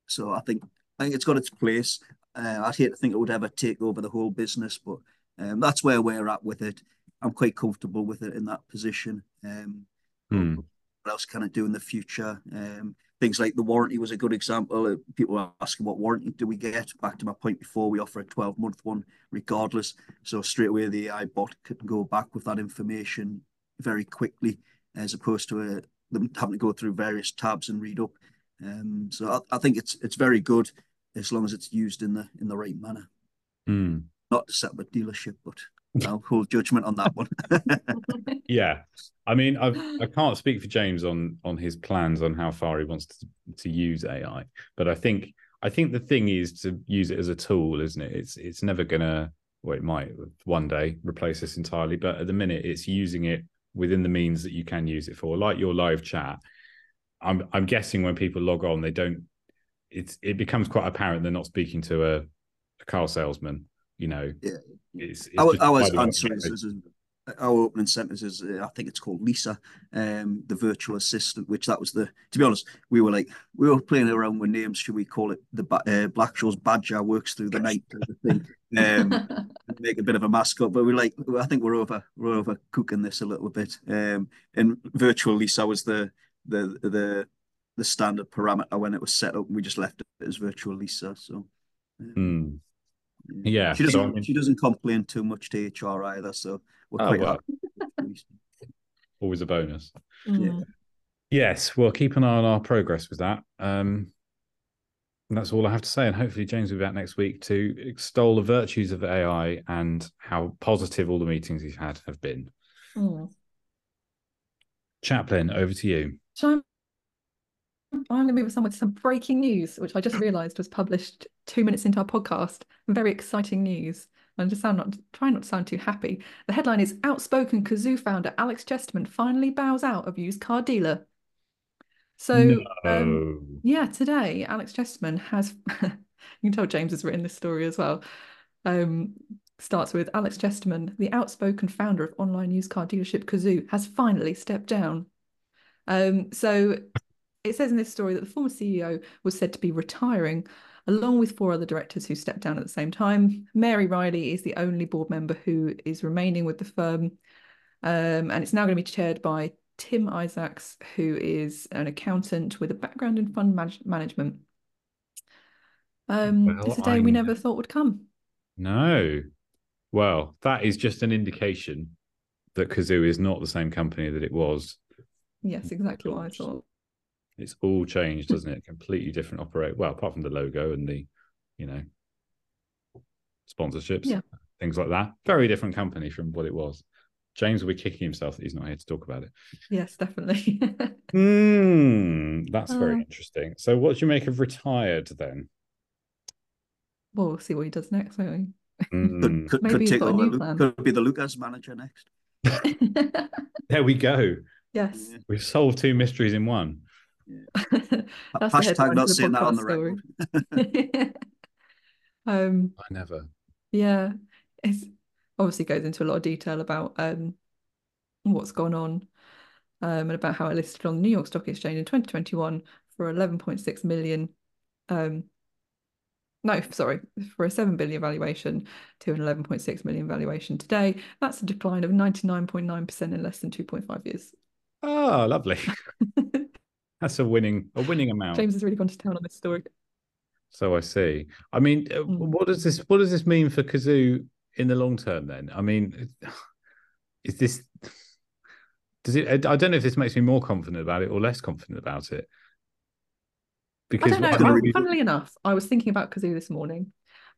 so I think I think it's got its place. Uh, I'd hate to think it would ever take over the whole business, but um, that's where we're at with it. I'm quite comfortable with it in that position. Um, Hmm. what else can it do in the future? Um, things like the warranty was a good example. Uh, People are asking what warranty do we get? Back to my point before, we offer a 12 month one regardless. So straight away, the AI bot can go back with that information very quickly, as opposed to uh, them having to go through various tabs and read up. Um, so I, I think it's it's very good. as long as it's used in the in the right manner. Hmm. Not to set up a dealership, but I'll hold judgment on that one. Yeah, I mean, I I can't speak for James on on his plans on how far he wants to to use AI, but I think I think the thing is to use it as a tool, isn't it? It's it's never gonna, well, it might one day replace us entirely, but at the minute, it's using it within the means that you can use it for, like your live chat. I'm I'm guessing when people log on, they don't. It's it becomes quite apparent they're not speaking to a, a car salesman. You know, Yeah. it's, it's our just our by the way answer is, is, our opening sentence is uh, I think it's called Lisa, um, the virtual assistant. Which that was the. To be honest, we were like we were playing around with names. Should we call it the Ba- uh, Blackshaw's Badger works through the night type of thing? Um, make a bit of a mascot, but we're like I think we're over we're over cooking this a little bit. Um, and virtual Lisa was the the the the standard parameter when it was set up. We just left it as virtual Lisa. So. um, Hmm. Yeah, she doesn't. I mean- she doesn't complain too much to HR either, so we're Oh, quite well. happy. always a bonus. Mm. Yes, well, keep an eye on our progress with that. Um, and that's all I have to say. And hopefully, James will be back next week to extol the virtues of AI and how positive all the meetings he's had have been. Mm. Chaplin, over to you. So I'm, going to move us on with some breaking news, which I just realised was published two minutes into our podcast. Very exciting news. I'm just sound not trying not to sound too happy. The headline is "Outspoken Cazoo founder Alex Chesterman finally bows out of used car dealer." So um, yeah, today Alex Chesterman has. you can tell James has written this story as well. Um, starts with Alex Chesterman, the outspoken founder of online used car dealership Cazoo, has finally stepped down. Um, so it says in this story that the former CEO was said to be retiring, along with four other directors who stepped down at the same time. Mary Riley is the only board member who is remaining with the firm, um, and it's now going to be chaired by Tim Isaacs, who is an accountant with a background in fund manage- management. Um, Well, it's a day I we never thought would come. No. Well, that is just an indication that Cazoo is not the same company that it was. Yes, exactly what I thought. It's all changed, doesn't it? Completely different operate. Well, apart from the logo and the, you know, sponsorships, Yeah. things like that. Very different company from what it was. James will be kicking himself that he's not here to talk about it. Yes, definitely. Hmm, that's very Uh, interesting. So, what do you make of retired then? well, we'll see what he does next, won't Hmm, Could, could, Maybe could take over. new plan. Could be the Lookers manager next. there we go. yes. We've solved two mysteries in one. That's Hashtag not for the saying that on the podcast record. um, I never. yeah, it obviously goes into a lot of detail about um what's gone on um and about how it listed on the New York Stock Exchange in 2021 for 11.6 million um no sorry for a 7 billion valuation to an 11.6 million valuation today that's a decline of 99.9% in less than 2.5 years Oh, lovely. That's a winning a winning amount. James has really gone to town on this story So I see. I mean, Mm. what does this what does this mean for Cazoo in the long term? Then, I mean, is this does it? I don't know if this makes me more confident about it or less confident about it. I don't know. I- funnily enough, I was thinking about Cazoo this morning,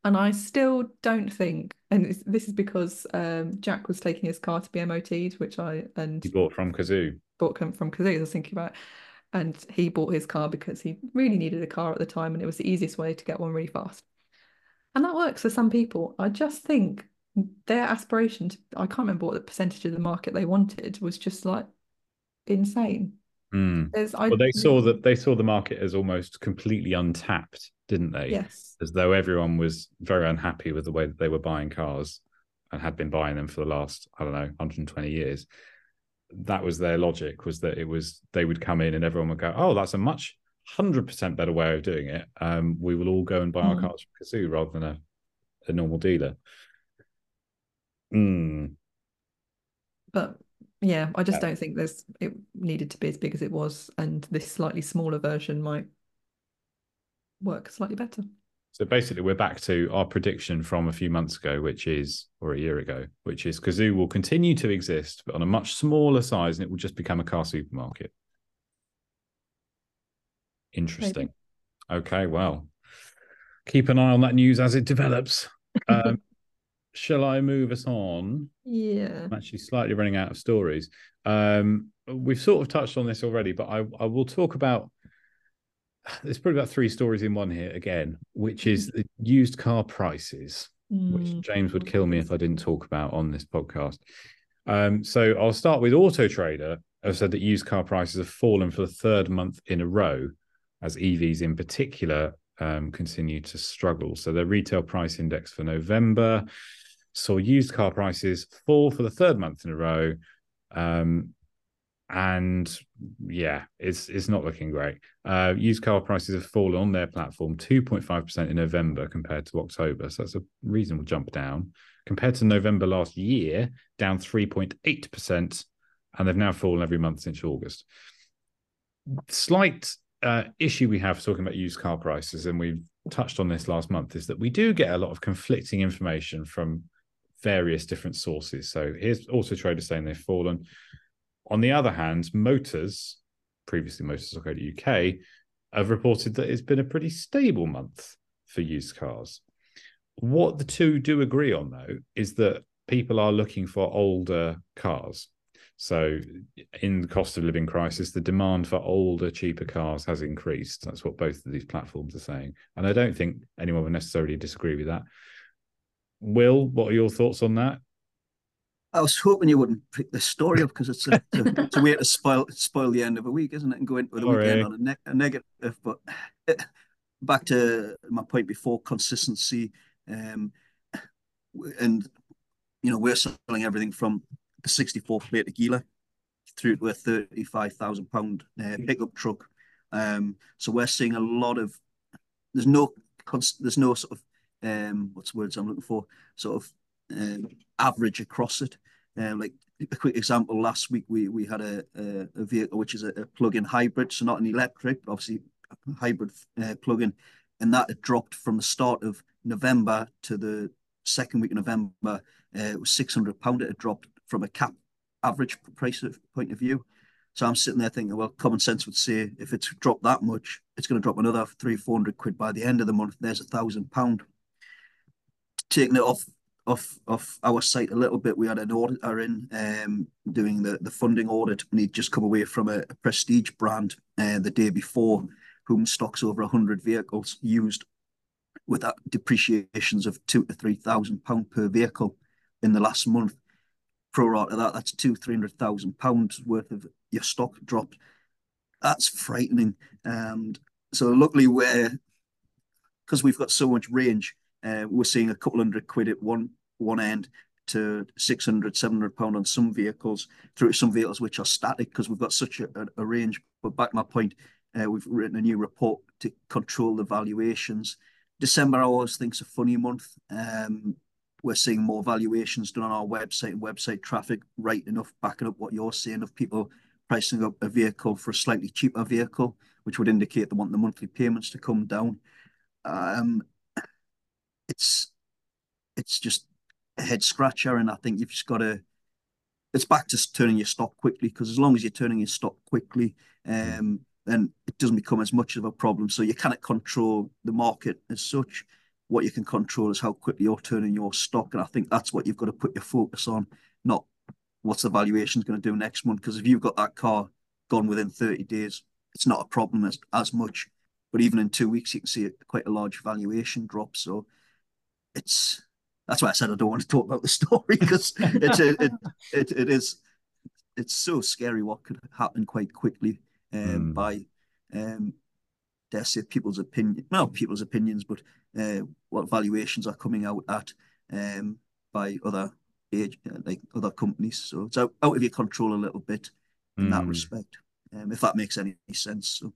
and I still don't think, and this is because um, Jack was taking his car to be MOT'd, which I and he bought from Cazoo. bought from Cazoo. I was thinking about, and he bought his car because he really needed a car at the time, and it was the easiest way to get one really fast. And that works for some people. I just think their aspiration to, I can't remember what the percentage of the market they wanted was just like insane. Hmm. There's, I Well, they saw that they saw the market as almost completely untapped, didn't they? yes, As though everyone was very unhappy with the way that they were buying cars and had been buying them for the last, I don't know, 120 years. That was their logic, was that it was they would come in and everyone would go, Oh, that's a much hundred percent better way of doing it. Um, we will all go and buy our Mm. cars from Cazoo rather than a, a normal dealer. Hmm. but yeah, I just Yeah. don't think there's it needed to be as big as it was, and this slightly smaller version might work slightly better. So basically, we're back to our prediction from a few months ago, which is, or a year ago, which is Cazoo will continue to exist, but on a much smaller size, and it will just become a car supermarket. Interesting. Okay, well, keep an eye on that news as it develops. Um, shall I move us on? Yeah. I'm actually slightly running out of stories. Um, we've sort of touched on this already, but I, I will talk about. There's probably about three stories in one here again, which is the used car prices, which Mm. James would kill me if I didn't talk about on this podcast. Um, so I'll start with Auto Trader. I've said that used car prices have fallen for the third month in a row, as EVs in particular um, continue to struggle. So the retail price index for November saw used car prices fall for the third month in a row. Um, and yeah, it's it's not looking great. Uh, used car prices have fallen on their platform 2.5% in November compared to October. So that's a reasonable jump down. Compared to November last year, down 3.8%, and they've now fallen every month since August. Slight uh, issue we have talking about used car prices, and we've touched on this last month, is that we do get a lot of conflicting information from various different sources. So here's Auto Trader saying they've fallen. On the other hand, Motors, previously Motors.co.uk, have reported that it's been a pretty stable month for used cars. What the two do agree on, though, is that people are looking for older cars. So, in the cost of living crisis, the demand for older, cheaper cars has increased. That's what both of these platforms are saying. And I don't think anyone would necessarily disagree with that. Will, what are your thoughts on that? I was hoping you wouldn't pick this story up because it's a, it's a, it's a way to spoil spoil the end of a week, isn't it? And go into the Sorry. weekend on a, ne- a negative. But eh, back to my point before, consistency, um, and you know we're selling everything from the 64 plate Agila through to a 35 thousand pound uh, pickup truck. Um, so we're seeing a lot of there's no there's no sort of um, what's the words I'm looking for sort of um, average across it. Um, like a quick example, last week we we had a a, vehicle which is a, a plug-in hybrid, so not an electric, but obviously hybrid uh, plug-in, and that had dropped from the start of November to the second week of November. Uh, it was six hundred pound. It had dropped from a cap average price of- point of view. So I'm sitting there thinking, well, common sense would say if it's dropped that much, it's going to drop another three, four hundred quid by the end of the month. There's a thousand pound. Taking it off off off our site a little bit, we had an auditor in um, doing the the funding audit, and he'd just come away from a, a prestige brand uh, the day before, whom stocks over hundred vehicles used, with that depreciations of two to three thousand pound per vehicle in the last month. Pro rata that, that's two three hundred thousand pounds worth of your stock dropped. That's frightening. And so luckily we're because we've got so much range, uh, we're seeing a couple hundred quid at one one end to 600 700 pound on some vehicles through some vehicles which are static because we've got such a, a, range. But back to my point uh, we've written a new report to control the valuations. December i always think's a funny month. Um, we're seeing more valuations done on our website and website traffic right enough backing up what you're saying of people pricing up a vehicle for a slightly cheaper vehicle which would indicate they want the monthly payments to come down. Um, it's it's just head scratcher, and I think you've just got to. It's back to turning your stock quickly because as long as you're turning your stock quickly, um, then it doesn't become as much of a problem. So you cannot control the market as such. What you can control is how quickly you're turning your stock, and I think that's what you've got to put your focus on, not what's the valuation going to do next month. Because if you've got that car gone within 30 days, it's not a problem as as much. But even in two weeks, you can see quite a large valuation drop. So it's that's why I said I don't want to talk about the story because it's a, it, it it is it's so scary what could happen quite quickly um, Mm. by um, dare say people's opinion, not people's opinions, but uh, what valuations are coming out at um, by other age like other companies. So it's out, out of your control a little bit in that Mm. respect, um, if that makes any sense. So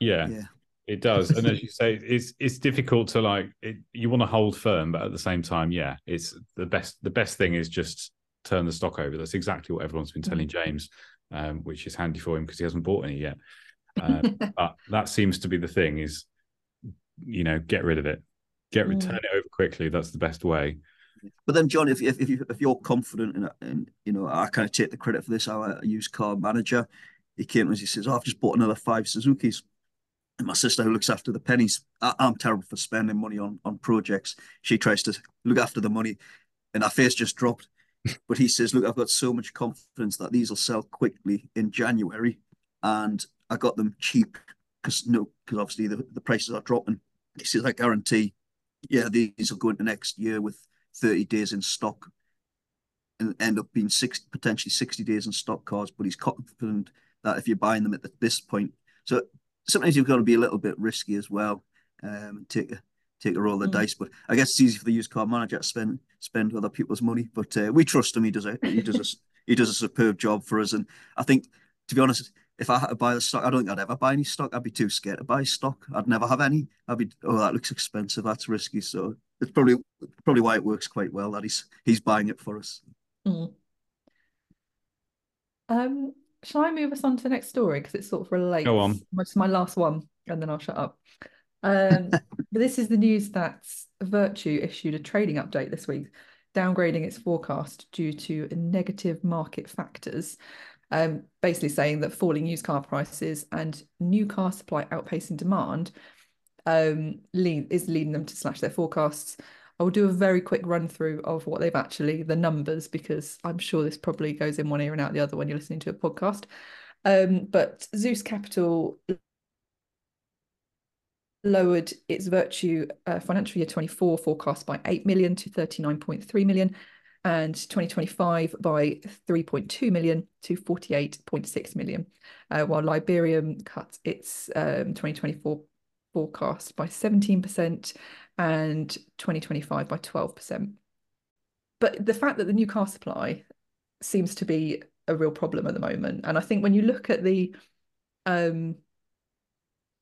Yeah, yeah. It does. And as you say, it's it's difficult to like it, you want to hold firm, but at the same time, yeah, it's the best the best thing is just turn the stock over. That's exactly what everyone's been telling James, um, which is handy for him because he hasn't bought any yet. Um, but that seems to be the thing is, you know, get rid of it, get Mm. turn it over quickly. That's the best way. But then, John, if if if, you, if you're confident in, and you know, I kind of take the credit for this. Our used car manager, he came to us. He says, "Oh, I've just bought another five Suzuki's." And my sister, who looks after the pennies, I, am terrible for spending money on on projects. She tries to look after the money, and her face just dropped. but he says, "Look, I've got so much confidence that these will sell quickly in January, and I got them cheap because no, because obviously the, the prices are dropping." He says, "I guarantee, yeah, these will go into next year with 30 days in stock." And end up being six potentially 60 days in stock cars, but he's confident that if you're buying them at this point, so sometimes you've got to be a little bit risky as well, um, take a take a roll of the mm. dice. But I guess it's easy for the used car manager to spend spend other people's money. But uh, we trust him. He does a he does a he does a superb job for us. And I think, to be honest, if I had to buy the stock, I don't think I'd ever buy any stock. I'd be too scared to buy stock. I'd never have any. I'd be oh that looks expensive. That's risky. So it's probably probably why it works quite well that he's he's buying it for us. Mm. Um, shall I move us on to the next story because it sort of relates? Go on. It's my last one, and then I'll shut up. Um, but this is the news that Vertu issued a trading update this week, downgrading its forecast due to negative market factors. Um, basically saying that falling used car prices and new car supply outpacing demand um, lead, is leading them to slash their forecasts. I will do a very quick run through of what they've actually, the numbers, because I'm sure this probably goes in one ear and out the other when you're listening to a podcast. Um, but Zeus Capital lowered its Vertu uh, financial year 24 forecast by 8 million to 39.3 million and 2025 by 3.2 million to 48.6 million, uh, while Liberum cut its um, 2024 forecast by 17% and 2025 by 12%. But the fact that the new car supply seems to be a real problem at the moment. And I think when you look at the um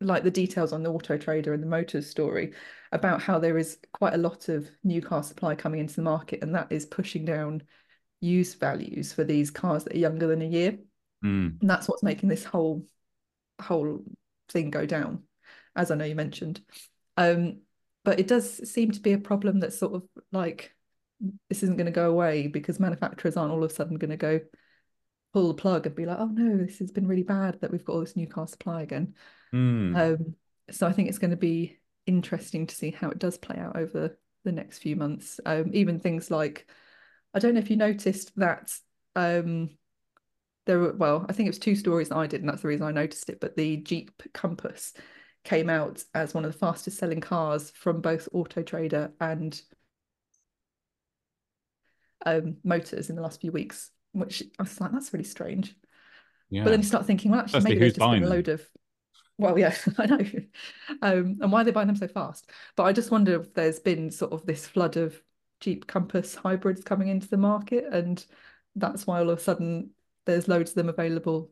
like the details on the auto trader and the motors story about how there is quite a lot of new car supply coming into the market and that is pushing down use values for these cars that are younger than a year mm. and that's what's making this whole whole thing go down as i know you mentioned um but it does seem to be a problem that's sort of like this isn't going to go away because manufacturers aren't all of a sudden going to go pull the plug and be like, oh no, this has been really bad that we've got all this new car supply again. Mm. Um, so I think it's going to be interesting to see how it does play out over the next few months. Um, even things like, I don't know if you noticed that um, there were, well, I think it was two stories that I did, and that's the reason I noticed it, but the Jeep Compass came out as one of the fastest selling cars from both Auto Trader and um, Motors in the last few weeks, which I was like, that's really strange. Yeah. But then you start thinking, well, actually, Firstly, maybe there's just been a load them? of. Well, yeah, I know. Um, and why are they buying them so fast? But I just wonder if there's been sort of this flood of Jeep Compass hybrids coming into the market, and that's why all of a sudden there's loads of them available.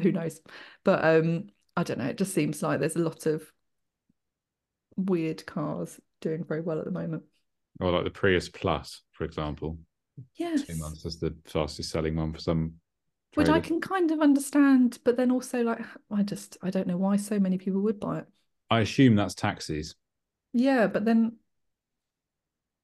Who knows? But um, I don't know. It just seems like there's a lot of weird cars doing very well at the moment. Or like the Prius Plus, for example. Yes. Two months as the fastest selling one for some. Which I can kind of understand, but then also like I just I don't know why so many people would buy it. I assume that's taxis. Yeah, but then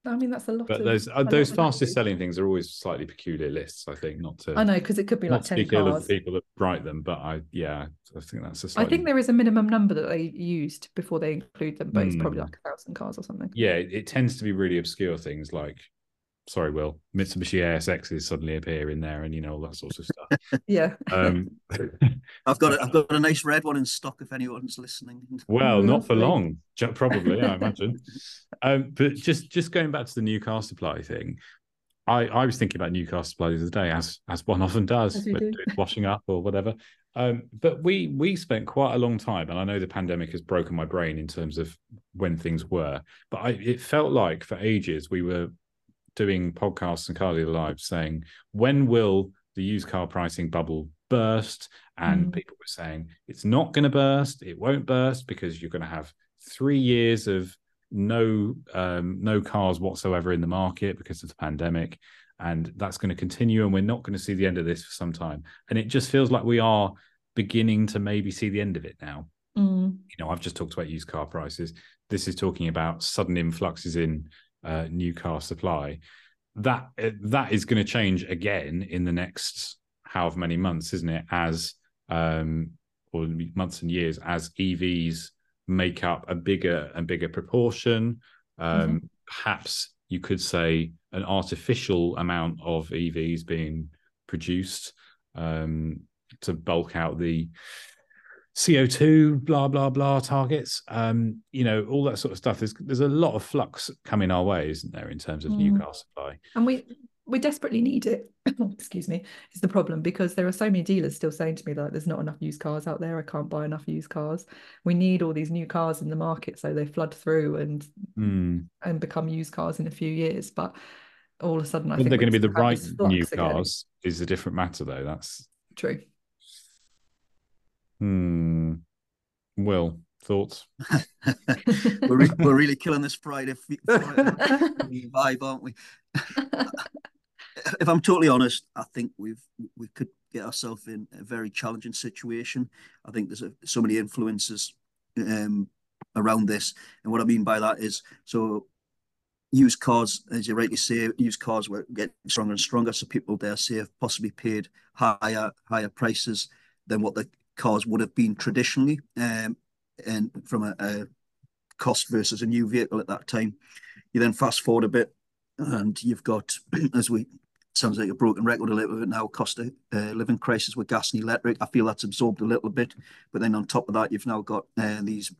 I mean, that's a lot. But of, those uh, those fastest selling things are always slightly peculiar lists. I think not to. I know because it could be like ten cars. Of the people that write them, but I yeah, I think that's a. Slightly... I think there is a minimum number that they used before they include them, but mm. it's probably hmm. like a thousand cars or something. Yeah, it, it tends to be really obscure things like sorry, Will, Mitsubishi ASXs suddenly appear in there, and you know all that sorts of stuff. yeah. Um, I've got a, I've got a nice red one in stock if anyone's listening. Well, not for long, probably, I imagine. Um, but just just going back to the new car supply thing, I, I was thinking about new car supply the other day, as as one often does, do. washing up or whatever. Um, but we we spent quite a long time, and I know the pandemic has broken my brain in terms of when things were. But I, it felt like for ages we were doing podcasts and Car Dealer Live saying, when will the used car pricing bubble burst? And mm. people were saying, it's not going to burst. It won't burst because you're going to have three years of no um, no cars whatsoever in the market because of the pandemic. And that's going to continue. And we're not going to see the end of this for some time. And it just feels like we are beginning to maybe see the end of it now. Mm. You know, I've just talked about used car prices. This is talking about sudden influxes in uh, new car supply. That uh, that is going to change again in the next however many months, isn't it? As um, or months and years as EVs make up a bigger and bigger proportion. Um, mm-hmm. Perhaps you could say an artificial amount of EVs being produced um, to bulk out the CO2, blah blah blah targets. Um, you know, all that sort of stuff. There's there's a lot of flux coming our way, isn't there, in terms of mm. new car supply? And we we desperately need it. Excuse me, is the problem because there are so many dealers still saying to me that there's not enough used cars out there. I can't buy enough used cars. We need all these new cars in the market so they flood through and mm. and become used cars in a few years. But all of a sudden, I think they're going to be the right new cars again. is a different matter, though. That's true. Hmm. Will thoughts? we're, re- we're really killing this Friday, Friday vibe, aren't we? if I'm totally honest, I think we've we could get ourselves in a very challenging situation. I think there's a, so many influences um, around this, and what I mean by that is so used cars, as you rightly say, used cars were getting stronger and stronger. So people dare say have possibly paid higher higher prices than what the cars would have been traditionally, um, and from a, a, cost versus a new vehicle at that time. You then fast forward a bit, and you've got, as we sounds like a broken record a little bit now, cost of uh, living crisis with gas and electric. I feel that's absorbed a little bit, but then on top of that, you've now got uh, these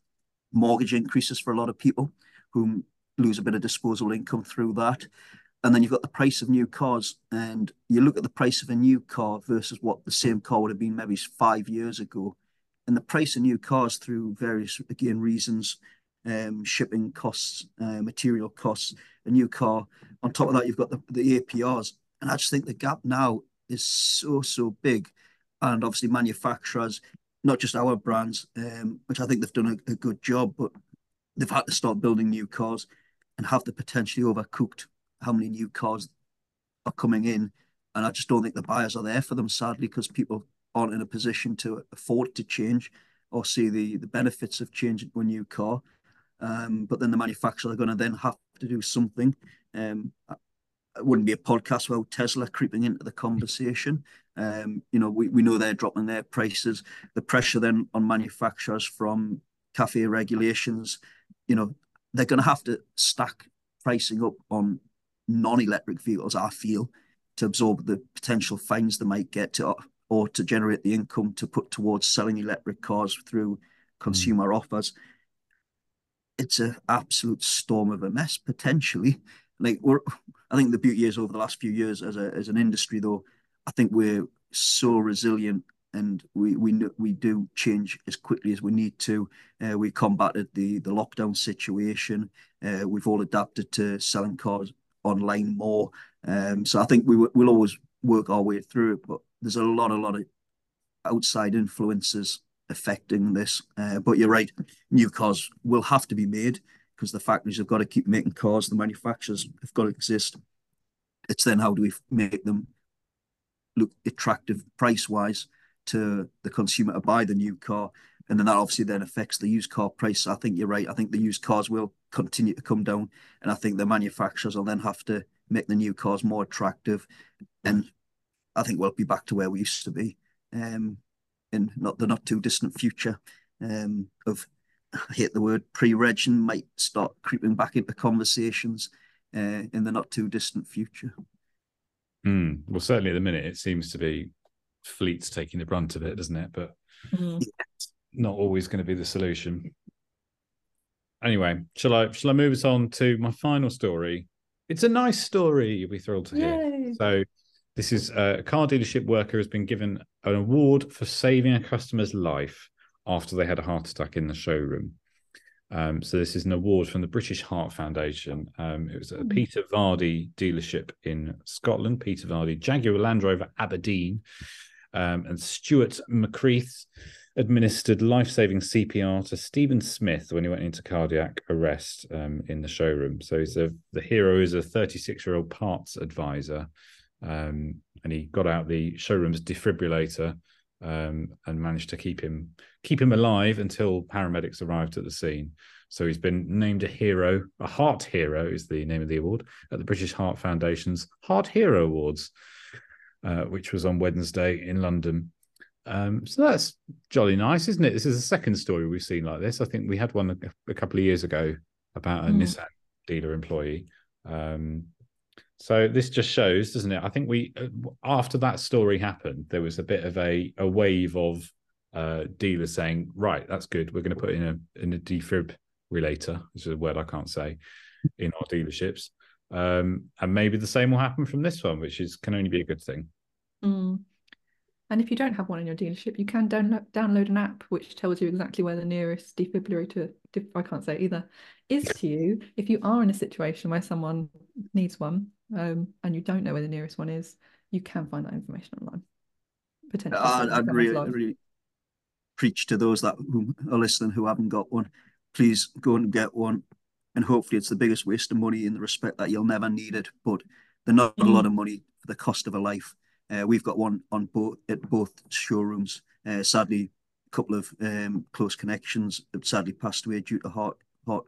mortgage increases for a lot of people who lose a bit of disposable income through that and then you've got the price of new cars. And you look at the price of a new car versus what the same car would have been maybe five years ago. And the price of new cars through various again reasons um, shipping costs uh, material costs a new car on top of that you've got the, the aprs and i just think the gap now is so so big. And obviously manufacturers not just our brands um, which i think they've done a, a good job but they've had to start building new cars and have the potentially overcooked how many new cars are coming in, and I just don't think the buyers are there for them. Sadly, because people aren't in a position to afford to change or see the the benefits of changing to a new car. Um, but then the manufacturers are going to then have to do something. Um, it wouldn't be a podcast without Tesla creeping into the conversation. Um, you know, we, we know they're dropping their prices. The pressure then on manufacturers from CAFE regulations, you know, they're going to have to stack pricing up on non-electric vehicles, I feel, to absorb the potential fines they might get to or to generate the income to put towards selling electric cars through consumer mm. offers. It's an absolute storm of a mess potentially. Like we're, I think the beauty is over the last few years as a as an industry, though, I think we're so resilient and we we we do change as quickly as we need to. Uh, we combated the the lockdown situation. Uh, we've all adapted to selling cars online more. Um, so I think we will always work our way through it, but there's a lot, a lot of outside influences affecting this. Uh, but you're right, new cars will have to be made because the factories have got to keep making cars. The manufacturers have got to exist. It's then how do we make them look attractive price wise to the consumer to buy the new car and then that obviously then affects the used car price. I think you're right. I think the used cars will continue to come down, and I think the manufacturers will then have to make the new cars more attractive, and I think we'll be back to where we used to be um, in not the not too distant future. Um, of I hate the word pre-reg and might start creeping back into conversations uh, in the not too distant future. Mm, well, certainly at the minute, it seems to be fleets taking the brunt of it, doesn't it? But mm not always going to be the solution. Anyway, shall I shall I move us on to my final story? It's a nice story. You'll be thrilled to hear. Yay. So, this is a car dealership worker has been given an award for saving a customer's life after they had a heart attack in the showroom. Um, so this is an award from the British Heart Foundation. Um, it was a mm. Peter Vardy dealership in Scotland. Peter Vardy, Jaguar Land Rover Aberdeen, um, and Stuart McCreath administered life saving CPR to Stephen Smith when he went into cardiac arrest um, in the showroom. So he's a, the hero is a 36 year old parts advisor. Um, and he got out the showroom's defibrillator um, and managed to keep him keep him alive until paramedics arrived at the scene. So he's been named a hero, a heart hero is the name of the award at the British Heart Foundation's Heart Hero Awards, uh, which was on Wednesday in London. Um, so that's jolly nice, isn't it? This is the second story we've seen like this. I think we had one a, a couple of years ago about a Mm. Nissan dealer employee. Um, so this just shows, doesn't it? I think we uh, after that story happened, there was a bit of a a wave of uh, dealers saying, "Right, that's good. We're going to put in a in a defibrillator, which is a word I can't say, in our dealerships." Um, and maybe the same will happen from this one, which is can only be a good thing. Mm. And if you don't have one in your dealership, you can download download an app which tells you exactly where the nearest defibrillator, def- I can't say it either, is to you. If you are in a situation where someone needs one, um, and you don't know where the nearest one is, you can find that information online. Potentially. I'd, I'd really, life. really preach to those that who are listening who haven't got one. Please go and get one, and hopefully it's the biggest waste of money in the respect that you'll never need it, but they're not a lot of money for the cost of a life. Uh, we've got one on both at both showrooms. Uh, sadly, a couple of um, close connections have sadly passed away due to heart heart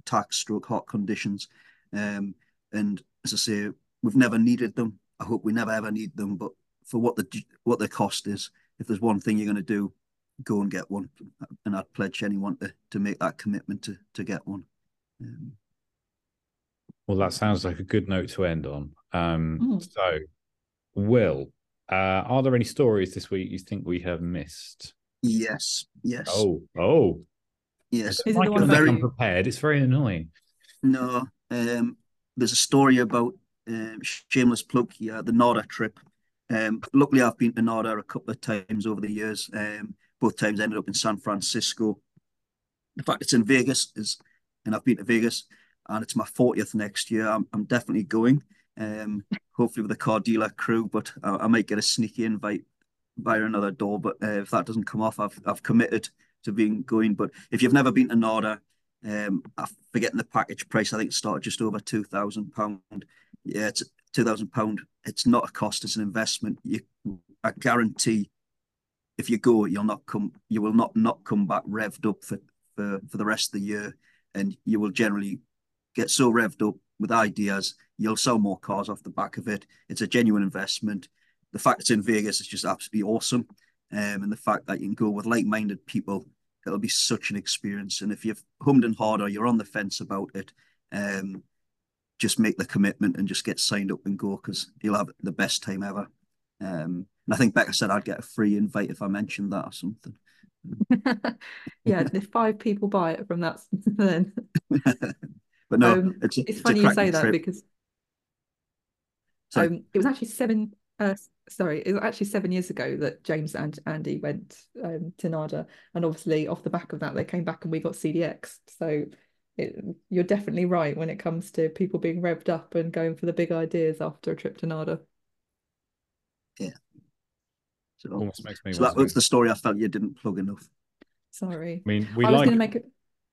attack, stroke, heart conditions. Um, and as I say, we've never needed them. I hope we never ever need them. But for what the what the cost is, if there's one thing you're going to do, go and get one. And I'd pledge anyone to to make that commitment to to get one. Um, Well, that sounds like a good note to end on. Um, Mm. So, Will, uh, are there any stories this week you think we have missed? yes, yes, Oh, oh, yes. Is it the one I'm very you? unprepared. It's very annoying. No, um, there's a story about um, shameless plug here, the Nada trip. Um, luckily, I've been to Nada a couple of times over the years. Um, both times ended up in San Francisco. The fact it's in Vegas is, and I've been to Vegas, and it's my 40th next year. I'm, I'm definitely going. Um, hopefully with the car dealer crew, but I, I might get a sneaky invite via another door. But uh, if that doesn't come off, I've I've committed to being going. But if you've never been to Nada, um, I'm forgetting the package price. I think it started just over two thousand pound. Yeah, it's two thousand pound. It's not a cost; it's an investment. You, I guarantee, if you go, you'll not come. You will not not come back revved up for for for the rest of the year, and you will generally get so revved up with ideas. You'll sell more cars off the back of it. It's a genuine investment. The fact it's in Vegas is just absolutely awesome, um, and the fact that you can go with like-minded people it'll be such an experience. And if you've hummed and hawed or you're on the fence about it, um, just make the commitment and just get signed up and go because you'll have the best time ever. Um, and I think Becca said I'd get a free invite if I mentioned that or something. yeah, if five people buy it from that, then but no, Um, it's, a, it's funny you say that trip. because Sorry. um, it was actually seven. Uh, sorry, it was actually seven years ago that James and Andy went um, to NADA, and obviously off the back of that, they came back and we got CDX. So it, you're definitely right when it comes to people being revved up and going for the big ideas after a trip to NADA. so, Almost makes me. so that was the story I felt you didn't plug enough. Sorry. I mean, we I was like. going to make a,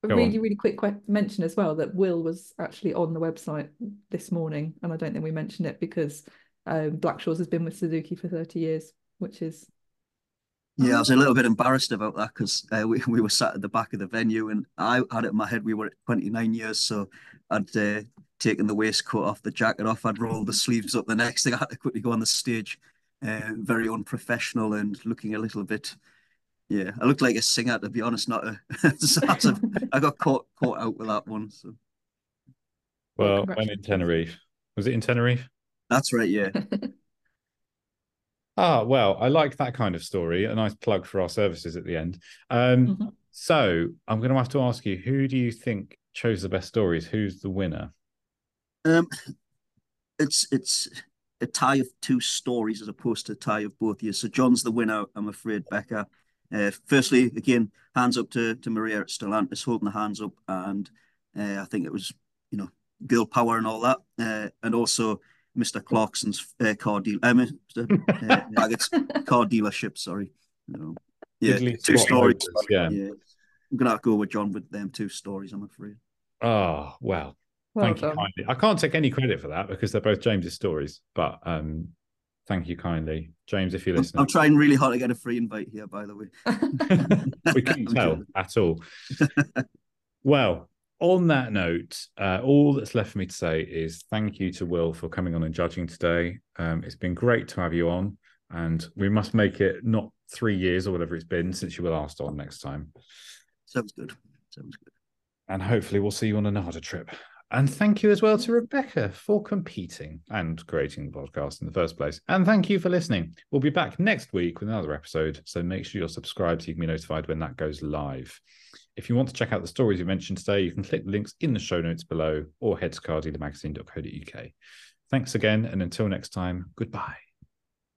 a Go really, on. really quick que- mention as well that Will was actually on the website this morning, and I don't think we mentioned it because um, Blackshaws has been with Suzuki for 30 years, which is Yeah, I was a little bit embarrassed about that because uh, we, we were sat at the back of the venue and I had it in my head we were at 29 years. So I'd uh, taken the waistcoat off, the jacket off, I'd rolled the sleeves up. The next thing I had to quickly go on the stage. Uh, very unprofessional and looking a little bit, yeah, I looked like a singer to be honest, not a. sort of- I got caught caught out with that one. So Well, when in. Tenerife, was it in Tenerife? that's right, yeah. Ah, well, I like that kind of story. A nice plug for our services at the end. Um, Mhm. So I'm going to have to ask you, who do you think chose the best stories? Who's the winner? Um, it's it's a tie of two stories as opposed to a tie of both years. So John's the winner, I'm afraid, Becca. Uh, firstly, again, hands up to, to Maria at Stellantis holding the hands up, and uh, I think it was you know girl power and all that, uh, and also Mr. Clarkson's uh, car deal, uh, Mr. Uh, Baggett's car dealership. Sorry, you yeah, Diddly two stories. motors, yeah. yeah. I'm gonna go with John with them two stories. I'm afraid. Oh, well, well thank you kindly. I can't take any credit for that because they're both James's stories, but um, thank you kindly. James, if you're I'm, listening. I'm trying really hard to get a free invite here, by the way. we couldn't tell kidding. at all. well, on that note, uh, all that's left for me to say is thank you to Will for coming on and judging today. Um, it's been great to have you on. And we must make it not three years or whatever it's been since you were last on next time. Sounds good. Sounds good. And hopefully we'll see you on another trip. And thank you as well to Rebecca for competing and creating the podcast in the first place. And thank you for listening. We'll be back next week with another episode. So make sure you're subscribed so you can be notified when that goes live. If you want to check out the stories we mentioned today, you can click the links in the show notes below or head to cardealermagazine.co.uk. Thanks again. And until next time, goodbye.